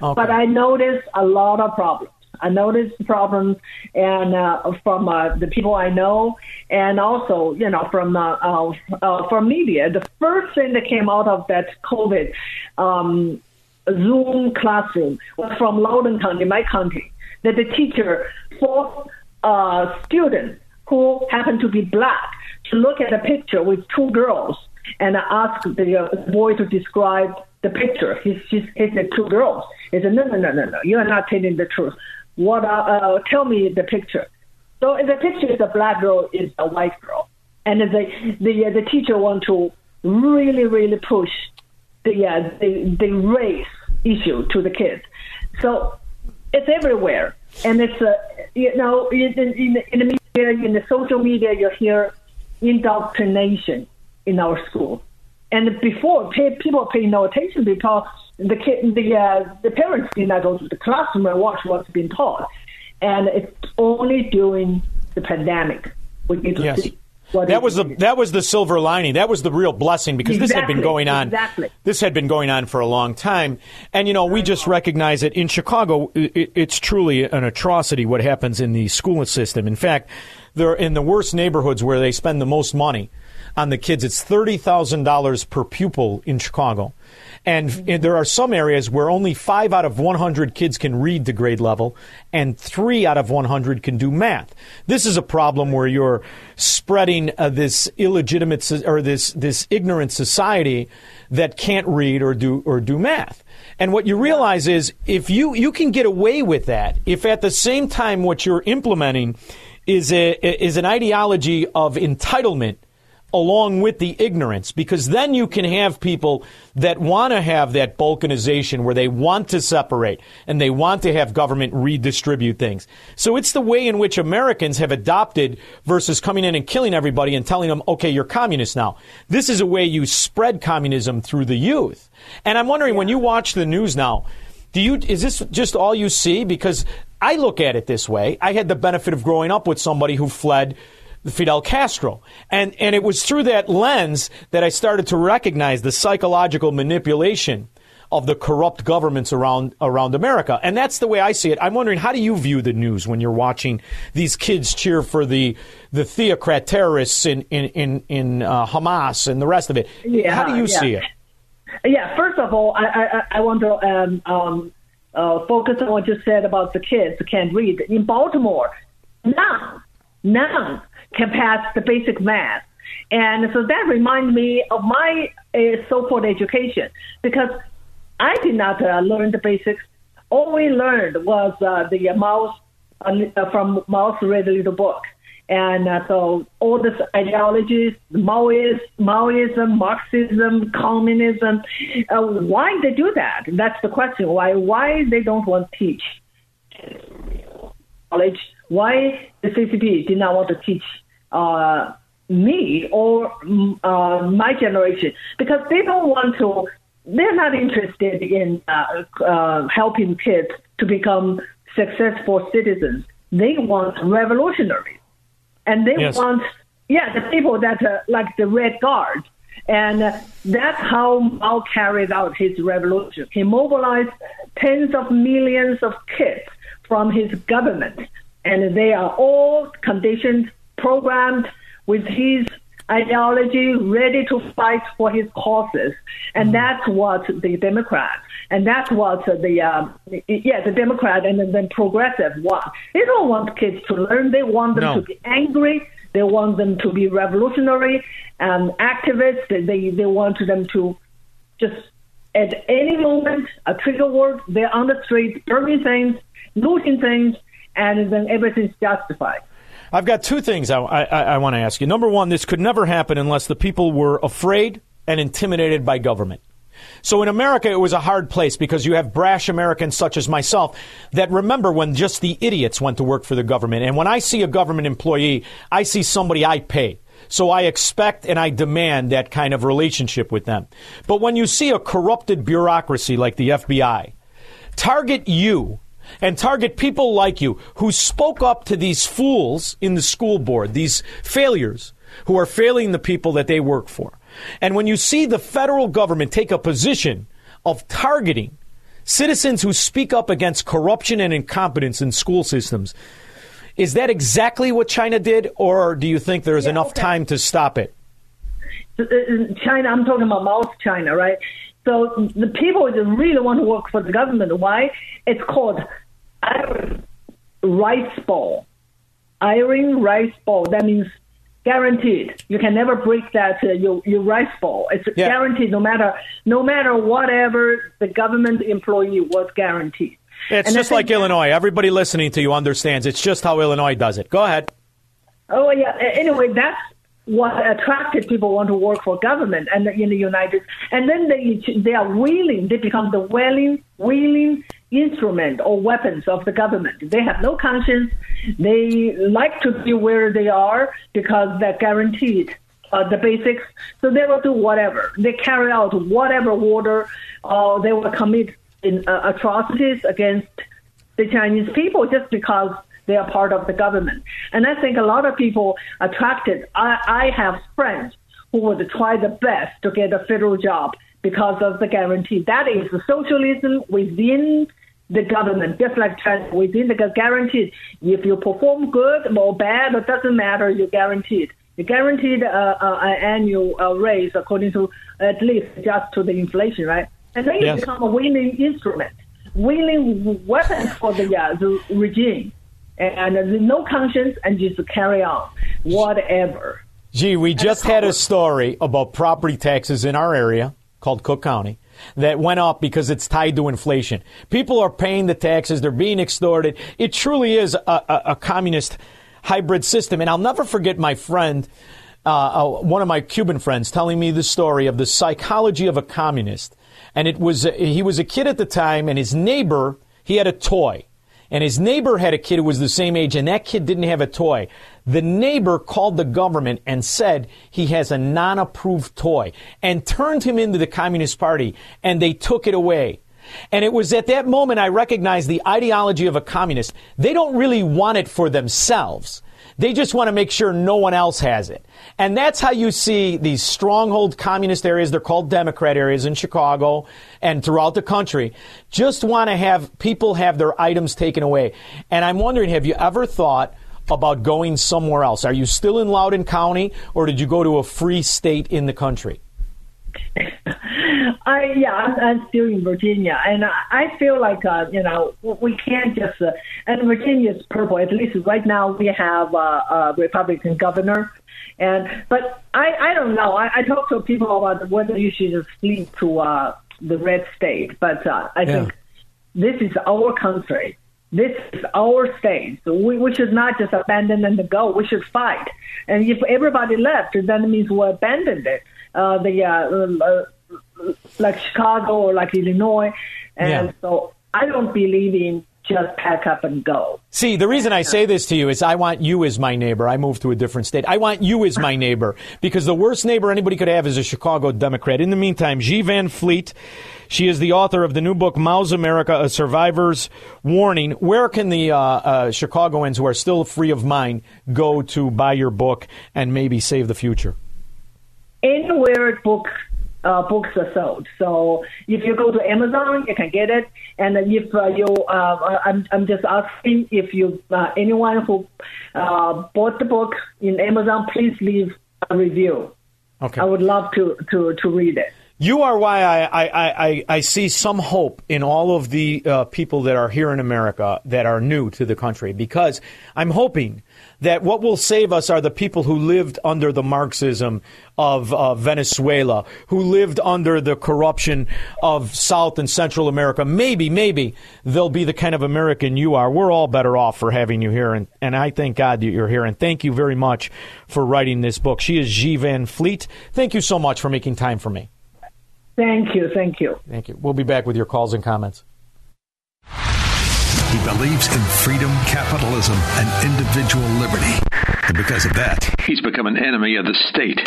But I noticed a lot of problems. I noticed problems, and uh, from uh, the people I know, and also you know from uh, uh, uh, from media. The first thing that came out of that COVID um, Zoom classroom was from Loudoun County, my county, that the teacher forced a student who happened to be black to look at a picture with two girls and ask the uh, boy to describe the picture. He, he, he said two girls. He said, no, no, no, no, no, you are not telling the truth. What? Uh, uh, tell me the picture. So in the picture a black girl, is a white girl, and the the uh, the teacher want to really really push the uh, the the race issue to the kids. So it's everywhere, and it's uh, you know in, in, in the media, in the social media, you hear indoctrination in our school. And before, pay, people pay no attention because the kid, the uh, the parents did not go to the classroom and watch what's being taught. And it's only during the pandemic we need to Yes. see what That was the that was the silver lining. That was the real blessing because this had been going on. exactly. This had been going on for a long time, and you know we just recognize it in Chicago. It, it's truly an atrocity what happens in the school system. In fact, they're in the worst neighborhoods where they spend the most money on the kids. It's thirty thousand dollars per pupil in Chicago. And, and there are some areas where only five out of 100 kids can read to grade level, and three out of 100 can do math. This is a problem where you're spreading uh, this illegitimate or this this ignorant society that can't read or do or do math. And what you realize is if you you can get away with that if at the same time what you're implementing is a is an ideology of entitlement along with the ignorance because then you can have people that want to have that balkanization where they want to separate and they want to have government redistribute things. So it's the way in which Americans have adopted versus coming in and killing everybody and telling them, okay, you're communist now. This is a way you spread communism through the youth. And I'm wondering when you watch the news now, do you is this just all you see? Because I look at it this way. I had the benefit of growing up with somebody who fled Fidel Castro. And, and it was through that lens that I started to recognize the psychological manipulation of the corrupt governments around, around America. And that's the way I see it. I'm wondering, how do you view the news when you're watching these kids cheer for the, the theocrat terrorists in, in, in, in uh, Hamas and the rest of it? Yeah, how do you yeah. see it? Yeah, first of all, I I, I want to um, um, uh, focus on what you said about the kids who can't read. In Baltimore, none, none can pass the basic math. And so that reminds me of my uh, so-called education because I did not uh, learn the basics. All we learned was uh, the mouse uh, from Mao's Red Little Book. And uh, so all this ideologies, Maoism, Maoism, Marxism, communism, uh, why they do that? That's the question. Why why they don't want to teach college? Why the CCP did not want to teach uh, me or mm, uh, my generation? Because they don't want to. They're not interested in uh, uh, helping kids to become successful citizens. They want revolutionaries and they Yes. want yeah the people that uh, like the red guard and that's how mao carried out his revolution he mobilized tens of millions of kids from his government and they are all conditioned programmed with his ideology ready to fight for his causes. And that's what the democrats and that's what the uh, yeah the democrat and then progressive want. They don't want kids to learn. They want them No. to be angry. They want them to be revolutionary and activists. They they want them to just at any moment a trigger word they're on the street burning things looting things and then everything's justified I've got two things I, I, I want to ask you. Number one, this could never happen unless the people were afraid and intimidated by government. So in America, it was a hard place because you have brash Americans such as myself that remember when just the idiots went to work for the government. And when I see a government employee, I see somebody I pay. So I expect and I demand that kind of relationship with them. But when you see a corrupted bureaucracy like the FBI, target you and target people like you who spoke up to these fools in the school board, these failures who are failing the people that they work for. And when you see the federal government take a position of targeting citizens who speak up against corruption and incompetence in school systems. Is that exactly what China did, or do you think there's enough time to stop it? uh, China, I'm talking about South China, right? So the people that really want to work for the government. Why? It's called iron rice bowl. Iron rice ball. That means guaranteed. You can never break that uh, your your rice bowl. It's Yeah. guaranteed, no matter no matter whatever the government employee was guaranteed. It's And just like Illinois. Everybody listening to you understands. It's just how Illinois does it. Go ahead. Oh yeah. Anyway, that's what attracted people want to work for government and in the United. And then they they are willing. They become the willing willing instrument or weapons of the government. They have no conscience. They like to be where they are because they're guaranteed. Uh, the basics, so they will do whatever. They carry out whatever order, uh, they will commit in, uh, atrocities against the Chinese people just because they are part of the government. And I think a lot of people attracted. I, I have friends who would try the best to get a federal job because of the guarantee. That is socialism within the government, just like China within the guaranteed. If you perform good or bad, it doesn't matter. You're guaranteed. You're guaranteed uh, uh, an annual uh, raise according to at least just to the inflation, right? And then you become a willing instrument, willing weapon for the, uh, the regime, and there's no conscience, and just carry on whatever. Gee, we just had a story about property taxes in our area called Cook County that went up because it's tied to inflation. People are paying the taxes, they're being extorted. It truly is a, a, a communist hybrid system. And I'll never forget my friend, uh, uh, one of my Cuban friends, telling me the story of the psychology of a communist. And it was, he was a kid at the time, and his neighbor, he had a toy. And his neighbor had a kid who was the same age, and that kid didn't have a toy. The neighbor called the government and said he has a non approved toy and turned him into the Communist Party, and they took it away. And it was at that moment I recognized the ideology of a communist. They don't really want it for themselves. They just want to make sure no one else has it. And that's how you see these stronghold communist areas, they're called Democrat areas in Chicago and throughout the country, just want to have people have their items taken away. And I'm wondering, have you ever thought about going somewhere else? Are you still in Loudoun County or did you go to a free state in the country? I yeah, I'm, I'm still in Virginia, and I, I feel like uh, you know we can't just uh, and Virginia is purple. At least right now we have uh, a Republican governor, and but I I don't know. I, I talk to people about whether you should just flee to uh, the red state, but uh, I Yeah. think this is our country. This is our state. So we, we should not just abandon and go. We should fight. And if everybody left, then it means we abandoned it. Uh, the uh, uh, like Chicago or like Illinois, and Yeah. so I don't believe in just pack up and go. See, the reason I say this to you is I want you as my neighbor. I moved to a different state. I want you as my neighbor because the worst neighbor anybody could have is a Chicago Democrat. In the meantime, Xi Van Fleet, she is the author of the new book, Mao's America, A Survivor's Warning. Where can the uh, uh, Chicagoans who are still free of mind go to buy your book and maybe save the future? anywhere book uh, books are sold. So if you go to Amazon, you can get it. And if uh, you, uh, I'm, I'm just asking if you, uh, anyone who uh, bought the book in Amazon, please leave a review. Okay. I would love to to to read it. You are why I, I, I, I- see some hope in all of the uh, people that are here in America that are new to the country because I'm hoping that what will save us are the people who lived under the Marxism of uh, Venezuela, who lived under the corruption of South and Central America. Maybe, maybe they'll be the kind of American you are. We're all better off for having you here, and, and I thank God that you're here. And thank you very much for writing this book. She is Xi Van Fleet. Thank you so much for making time for me. Thank you, thank you. Thank you. We'll be back with your calls and comments. He believes in freedom, capitalism, and individual liberty. And because of that, he's become an enemy of the state.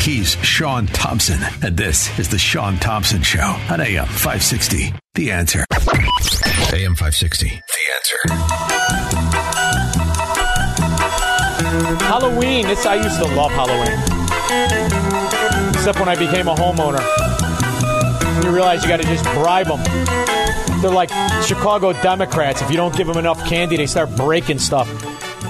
He's Shaun Thompson, and this is The Shaun Thompson Show on AM 560. The answer. AM 560. The answer. Halloween. This I used to love Halloween. Except when I became a homeowner. You realize you got to just bribe them. They're like Chicago Democrats. If you don't give them enough candy, they start breaking stuff.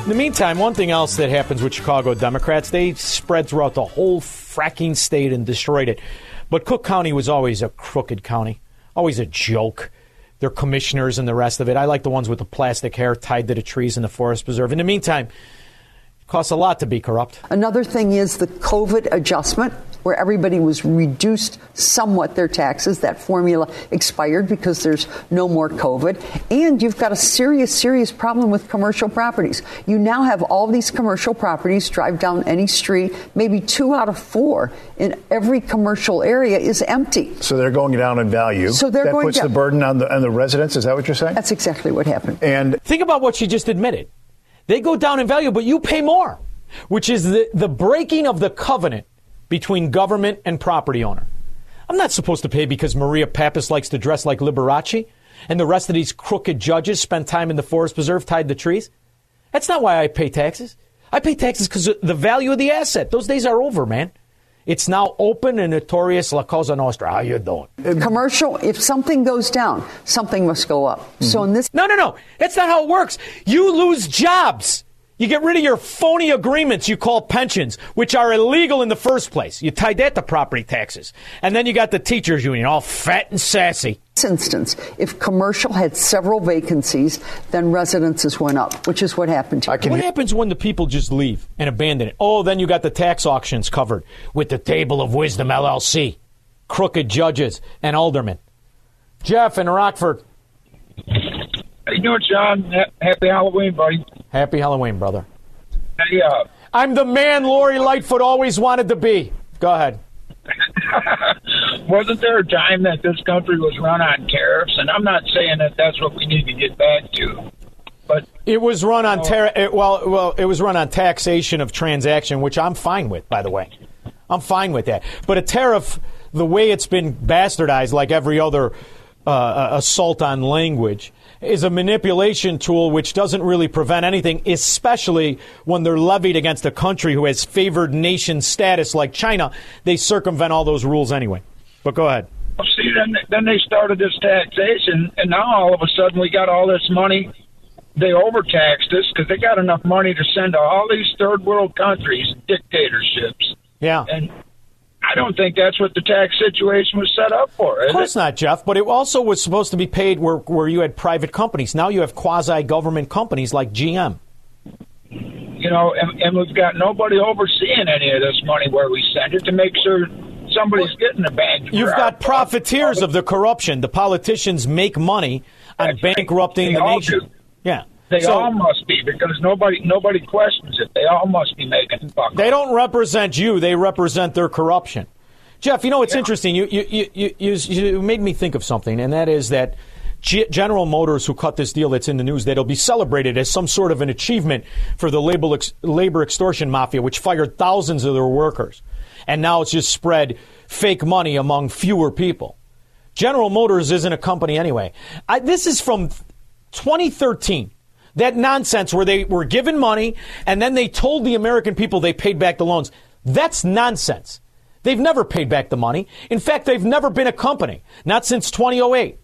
In the meantime, one thing else that happens with Chicago Democrats, they spread throughout the whole fracking state and destroyed it. But Cook County was always a crooked county, always a joke. Their commissioners and the rest of it. I like the ones with the plastic hair tied to the trees in the forest preserve. In the meantime, it costs a lot to be corrupt. Another thing is the COVID adjustment, where everybody was reduced somewhat their taxes. That formula expired because there's no more COVID. And you've got a serious, serious problem with commercial properties. You now have all these commercial properties, drive down any street, maybe two out of four in every commercial area is empty. So they're going down in value. So they're that going puts down. the burden on the on the residents. Is that what you're saying? That's exactly what happened. And think about what she just admitted. They go down in value, but you pay more, which is the, the breaking of the covenant between government and property owner. I'm not supposed to pay because Maria Pappas likes to dress like Liberace and the rest of these crooked judges spend time in the forest preserve tied to trees. That's not why I pay taxes. I pay taxes because the value of the asset. Those days are over, man. It's now open and notorious La Cosa Nostra. How you doing? Commercial, if something goes down, something must go up. So mm-hmm. in this No, no, no. That's not how it works. You lose jobs. You get rid of your phony agreements you call pensions, which are illegal in the first place. You tie that to property taxes. And then you got the teachers union, all fat and sassy. this instance, if commercial had several vacancies, then residences went up, which is what happened here. what happens when the people just leave and abandon it? Oh, then you got the tax auctions covered with the Table of Wisdom LLC, crooked judges and aldermen. Jeff in Rockford. How you doing, John? Happy Halloween, buddy. Happy Halloween, brother. Hey, uh, I'm the man Lori Lightfoot always wanted to be. Go ahead. wasn't there a time that this country was run on tariffs? And I'm not saying that that's what we need to get back to. But It was run on ter- it, well, well, it was run on taxation of transaction, which I'm fine with, by the way. I'm fine with that. But a tariff, the way it's been bastardized, like every other uh, assault on language, is a manipulation tool which doesn't really prevent anything, especially when they're levied against a country who has favored nation status like China. They circumvent all those rules anyway. But go ahead. see, then then they started this taxation, and now all of a sudden we got all this money. They overtaxed us because they got enough money to send to all these third world countries dictatorships. Yeah. And I don't think that's what the tax situation was set up for. Of course it? not, Jeff. But it also was supposed to be paid where, where you had private companies. Now you have quasi government companies like GM. You know, and, and we've got nobody overseeing any of this money where we send it to make sure somebody's getting a bang. You've got profiteers of the corruption. The politicians make money on bankrupting the nation. do. Yeah. They So- all must be because nobody nobody questions it. They all must be making buck. They don't represent you; they represent their corruption. Jeff, you know it's interesting. You you, you you you you made me think of something, and that is that General Motors, who cut this deal that's in the news, that'll be celebrated as some sort of an achievement for the labor ex- labor extortion mafia, which fired thousands of their workers, and now it's just spread fake money among fewer people. General Motors isn't a company anyway. I, this is from 2013. That nonsense where they were given money and then they told the American people they paid back the loans. That's nonsense. They've never paid back the money. In fact, they've never been a company, not since 2008.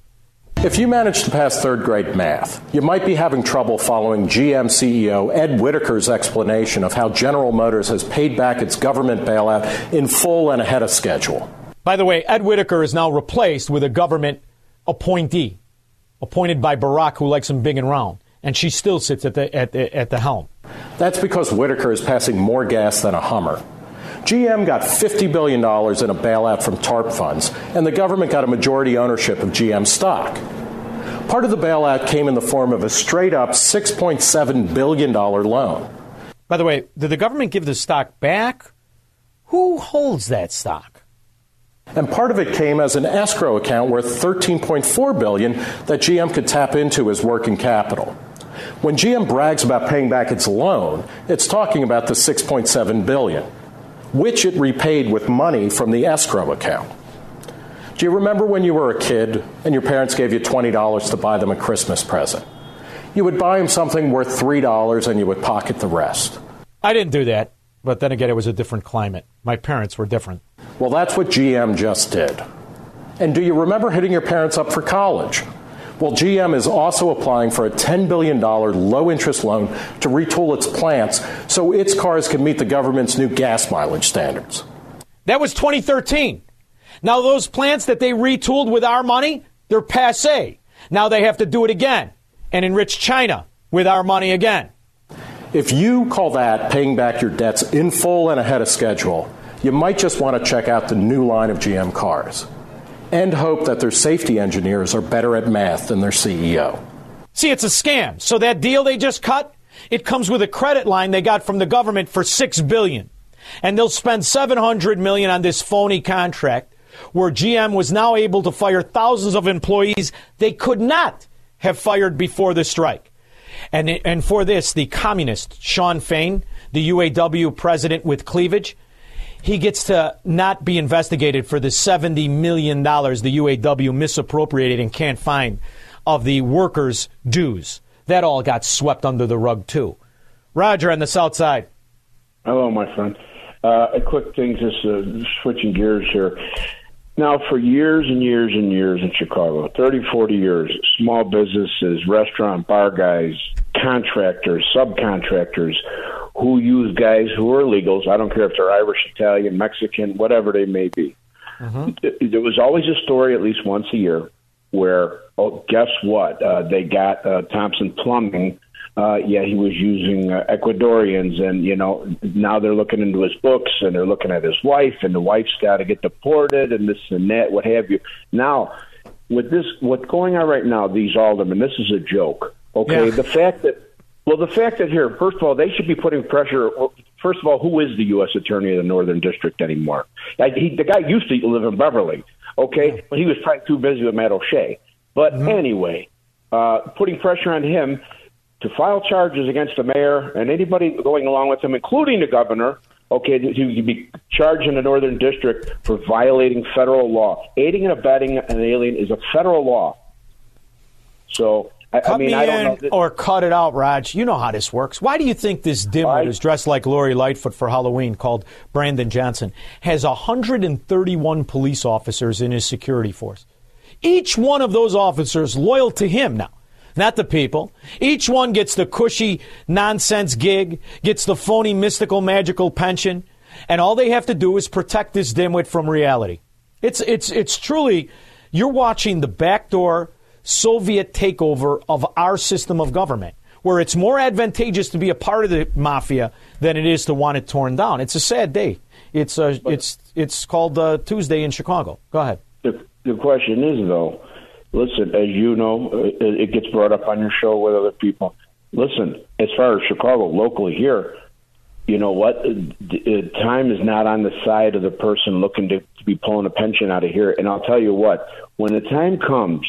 If you manage to pass third grade math, you might be having trouble following GM CEO Ed Whitacre's explanation of how General Motors has paid back its government bailout in full and ahead of schedule. By the way, Ed Whitacre is now replaced with a government appointee, appointed by Barack, who likes him big and round, and she still sits at the, at the, at the helm. That's because Whitacre is passing more gas than a Hummer. GM got $50 billion in a bailout from TARP funds, and the government got a majority ownership of GM stock. Part of the bailout came in the form of a straight up $6.7 billion loan. By the way, did the government give the stock back? Who holds that stock? And part of it came as an escrow account worth 13.4 billion that GM could tap into as working capital. When GM brags about paying back its loan, it's talking about the 6.7 billion, which it repaid with money from the escrow account. Do you remember when you were a kid and your parents gave you $20 to buy them a Christmas present? You would buy them something worth $3 and you would pocket the rest. I didn't do that, but then again, it was a different climate. My parents were different. Well, that's what GM just did. And do you remember hitting your parents up for college? Well, GM is also applying for a $10 billion low interest loan to retool its plants so its cars can meet the government's new gas mileage standards. That was 2013. Now, those plants that they retooled with our money, they're passe. Now they have to do it again and enrich China with our money again. If you call that paying back your debts in full and ahead of schedule, you might just want to check out the new line of GM cars and hope that their safety engineers are better at math than their CEO. See, it's a scam. So that deal they just cut, it comes with a credit line they got from the government for 6 billion. And they'll spend 700 million on this phony contract where GM was now able to fire thousands of employees they could not have fired before the strike. And, and for this, the communist Shawn Fain, the UAW president with cleavage, he gets to not be investigated for the $70 million the UAW misappropriated and can't find of the workers' dues. That all got swept under the rug, too. Roger on the South Side. Hello, my friend. Uh, a quick thing, just uh, switching gears here. Now, for years and years and years in Chicago, 30, 40 years, small businesses, restaurant, bar guys, contractors, subcontractors who use guys who are illegals, I don't care if they're Irish, Italian, Mexican, whatever they may be. There was always a story at least once a year where, oh, guess what? Uh, they got uh, Thompson Plumbing. Uh, yeah, he was using uh, Ecuadorians, and you know now they're looking into his books and they're looking at his wife, and the wife's got to get deported, and this and that, what have you. Now, with this, what's going on right now, these aldermen, this is a joke. Okay, the fact that well, the fact that here, first of all, they should be putting pressure. First of all, who is the U.S. Attorney of the Northern District anymore? Like, he, the guy used to live in Beverly, okay, but he was probably too busy with Matt O'Shea. But anyway, uh, putting pressure on him to file charges against the mayor and anybody going along with him, including the governor. Okay, to, to be charged in the Northern District for violating federal law. Aiding and abetting an alien is a federal law. So I, Cut I mean, me I don't in know. Or cut it out, Raj. You know how this works. Why do you think this dimwit who's dressed like Lori Lightfoot for Halloween, called Brandon Johnson, has 131 police officers in his security force? Each one of those officers loyal to him now, not the people. Each one gets the cushy nonsense gig, gets the phony mystical magical pension, and all they have to do is protect this dimwit from reality. It's it's it's truly you're watching the backdoor Soviet takeover of our system of government, where it's more advantageous to be a part of the mafia than it is to want it torn down. It's a sad day. It's uh, it's it's called uh, Tuesday in Chicago. Go ahead. the, the question is, though, listen, as you know, uh, it, it gets brought up on your show with other people. Listen, as far as Chicago, locally here, you know what? Time is not on the side of the person looking to, to be pulling a pension out of here. And I'll tell you what, when the time comes,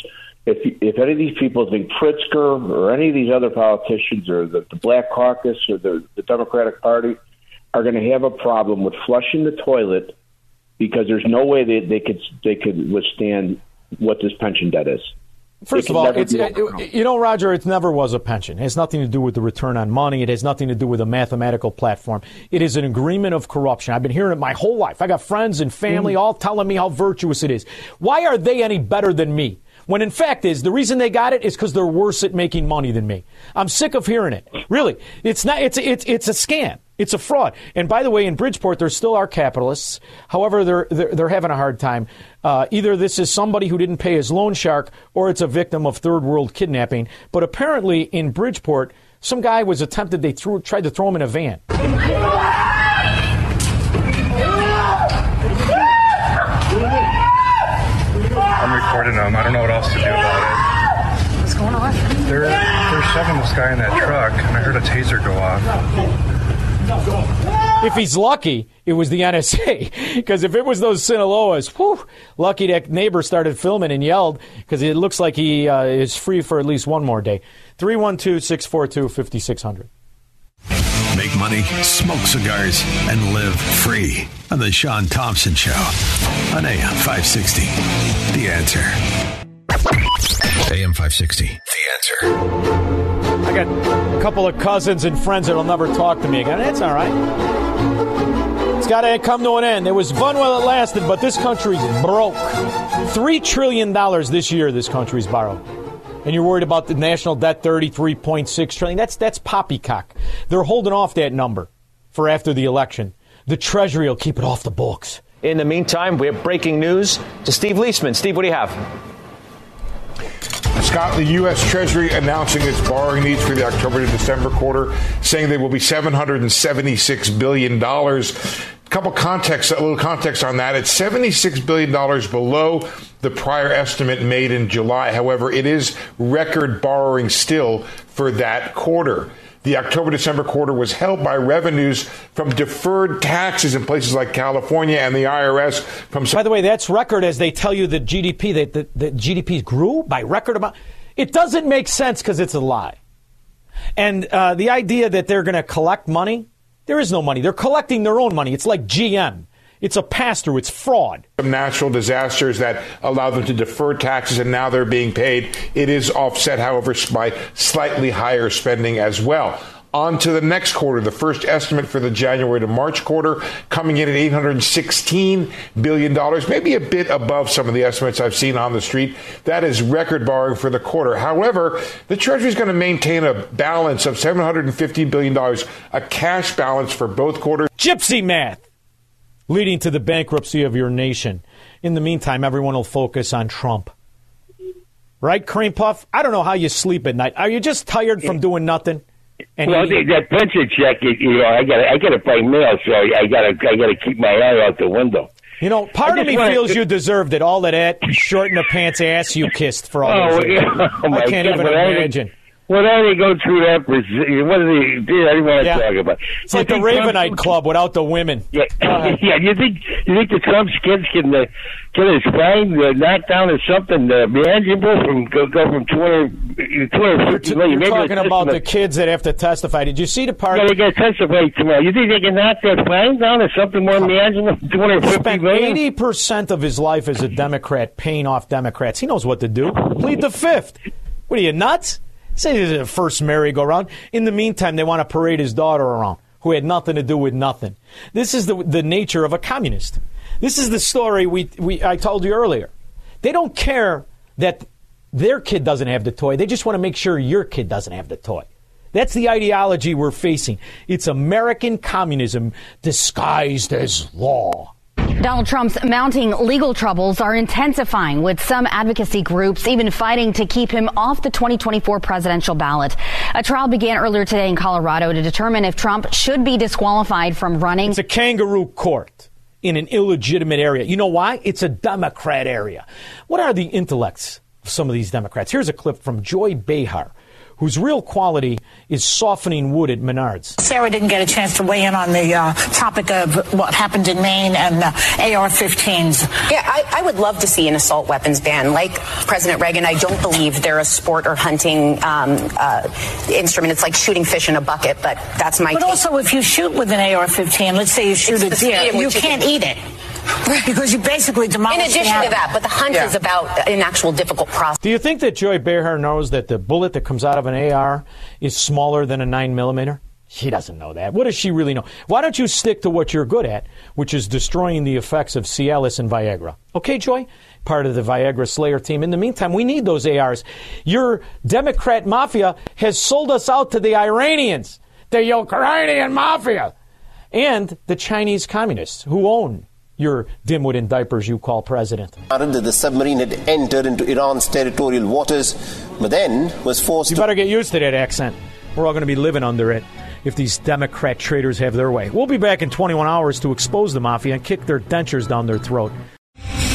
if if any of these people think Pritzker or any of these other politicians or the, the Black Caucus or the, the Democratic Party are going to have a problem with flushing the toilet because there's no way they, they could they could withstand what this pension debt is. First of all, it, you know, Roger, it never was a pension. It has nothing to do with the return on money. It has nothing to do with a mathematical platform. It is an agreement of corruption. I've been hearing it my whole life. I got friends and family Mm. all telling me how virtuous it is. Why are they any better than me? When in fact is the reason they got it is because they're worse at making money than me. I'm sick of hearing it. Really, it's not. It's it's it's a scam. It's a fraud. And by the way, in Bridgeport, there still are capitalists. However, they're they're, they're having a hard time. Uh, either this is somebody who didn't pay his loan shark, or it's a victim of third world kidnapping. But apparently, in Bridgeport, some guy was attempted. They threw tried to throw him in a van. I'm recording them. I don't know They're they're shoving this guy in that truck, and I heard a taser go off. If he's lucky, it was the NSA. Because if it was those Sinaloas, whew, lucky that neighbor started filming and yelled because it looks like he uh, is free for at least one more day. 312 642 5600. Make money, smoke cigars, and live free on the Shaun Thompson Show on AM 560. The answer. AM 560. The answer. I got a couple of cousins and friends that'll never talk to me again. That's all right. It's got to come to an end. It was fun while it lasted, but this country's broke. $3 trillion this year, this country's borrowed. and you're worried about the national debt 33.6 trillion. That's that's poppycock. They're holding off that number for after the election. The Treasury will keep it off the books. In the meantime, we have breaking news to Steve Liesman. Steve, what do you have? Scott, the U.S. Treasury announcing its borrowing needs for the October to December quarter, saying they will be $776 billion. A couple context, a little context on that. It's $76 billion below the prior estimate made in July. However, it is record borrowing still for that quarter. The October December quarter was helped by revenues from deferred taxes in places like California and the IRS from By the way, that's record as they tell you the GDP that the, the GDP grew by record amount. It doesn't make sense because it's a lie. And uh, the idea that they're going to collect money, there is no money. They're collecting their own money. It's like GM. It's a pass through. It's fraud. Some natural disasters that allow them to defer taxes and now they're being paid. It is offset, however, by slightly higher spending as well. On to the next quarter, the first estimate for the January to March quarter coming in at $816 billion, maybe a bit above some of the estimates I've seen on the street. That is record borrowing for the quarter. However, the Treasury is going to maintain a balance of $750 billion, a cash balance for both quarters. Gypsy math leading to the bankruptcy of your nation. In the meantime, everyone will focus on Trump. Right, Cream Puff? I don't know how you sleep at night. Are you just tired from doing nothing? And well, eating? that pension check, you know, I got I got to pay mail, so I got to I got to keep my eye out the window. You know, part of me wanna- feels you deserved it. All of that short in the pants ass you kissed for all Oh, those years. yeah. Oh, I can't God, even but I didn't- imagine. Well, I didn't go through that. What are they? I didn't want to Yeah. talk about. It's like the You think Trump- Ravenite Club without the women. Yeah, yeah. You think you think the Trump's kids can uh, get his fine uh, knocked down or something uh, manageable from go, go from 200, 250 You're million? Maybe talking about the kids that have to testify. Did you see the part? Yeah, they got to testify tomorrow. You think they can knock that fine down or something more manageable? Two hundred fifty spent eighty percent of his life as a Democrat paying off Democrats. He knows what to do. Plead the fifth. What are you nuts? Say this is the first merry-go-round. In the meantime, they want to parade his daughter around, who had nothing to do with nothing. This is the the nature of a communist. This is the story we, we I told you earlier. They don't care that their kid doesn't have the toy. They just want to make sure your kid doesn't have the toy. That's the ideology we're facing. It's American communism disguised as law. Donald Trump's mounting legal troubles are intensifying, with some advocacy groups even fighting to keep him off the 2024 presidential ballot. A trial began earlier today in Colorado to determine if Trump should be disqualified from running. It's a kangaroo court in an illegitimate area. You know why? It's a Democrat area. What are the intellects of some of these Democrats? Here's a clip from Joy Behar, whose real quality is softening wood at Menards. Sarah didn't get a chance to weigh in on the uh, topic of what happened in Maine and uh, AR-15s. Yeah, I, I would love to see an assault weapons ban. Like President Reagan, I don't believe they're a sport or hunting um, uh, instrument. It's like shooting fish in a bucket, but that's my But take. also, if you shoot with an AR-15, let's say you shoot It's a deer, you you can't can- eat it because you basically demolish in addition to that, but the hunt Yeah. is about an actual difficult process. Do you think that Joy Behar knows that the bullet that comes out of an AR is smaller than a 9 millimeter? She doesn't know that. What does she really know? Why don't you stick to what you're good at, which is destroying the effects of Cialis and Viagra? Okay, Joy? Part of the Viagra Slayer team. In the meantime, we need those ARs. Your Democrat mafia has sold us out to the Iranians, the Ukrainian mafia, and the Chinese communists who own your dimwit in diapers you call president. that the submarine had entered into Iran's territorial waters, but then was forced You better get used to that accent. We're all going to be living under it if these Democrat traitors have their way. We'll be back in 21 hours to expose the mafia and kick their dentures down their throat.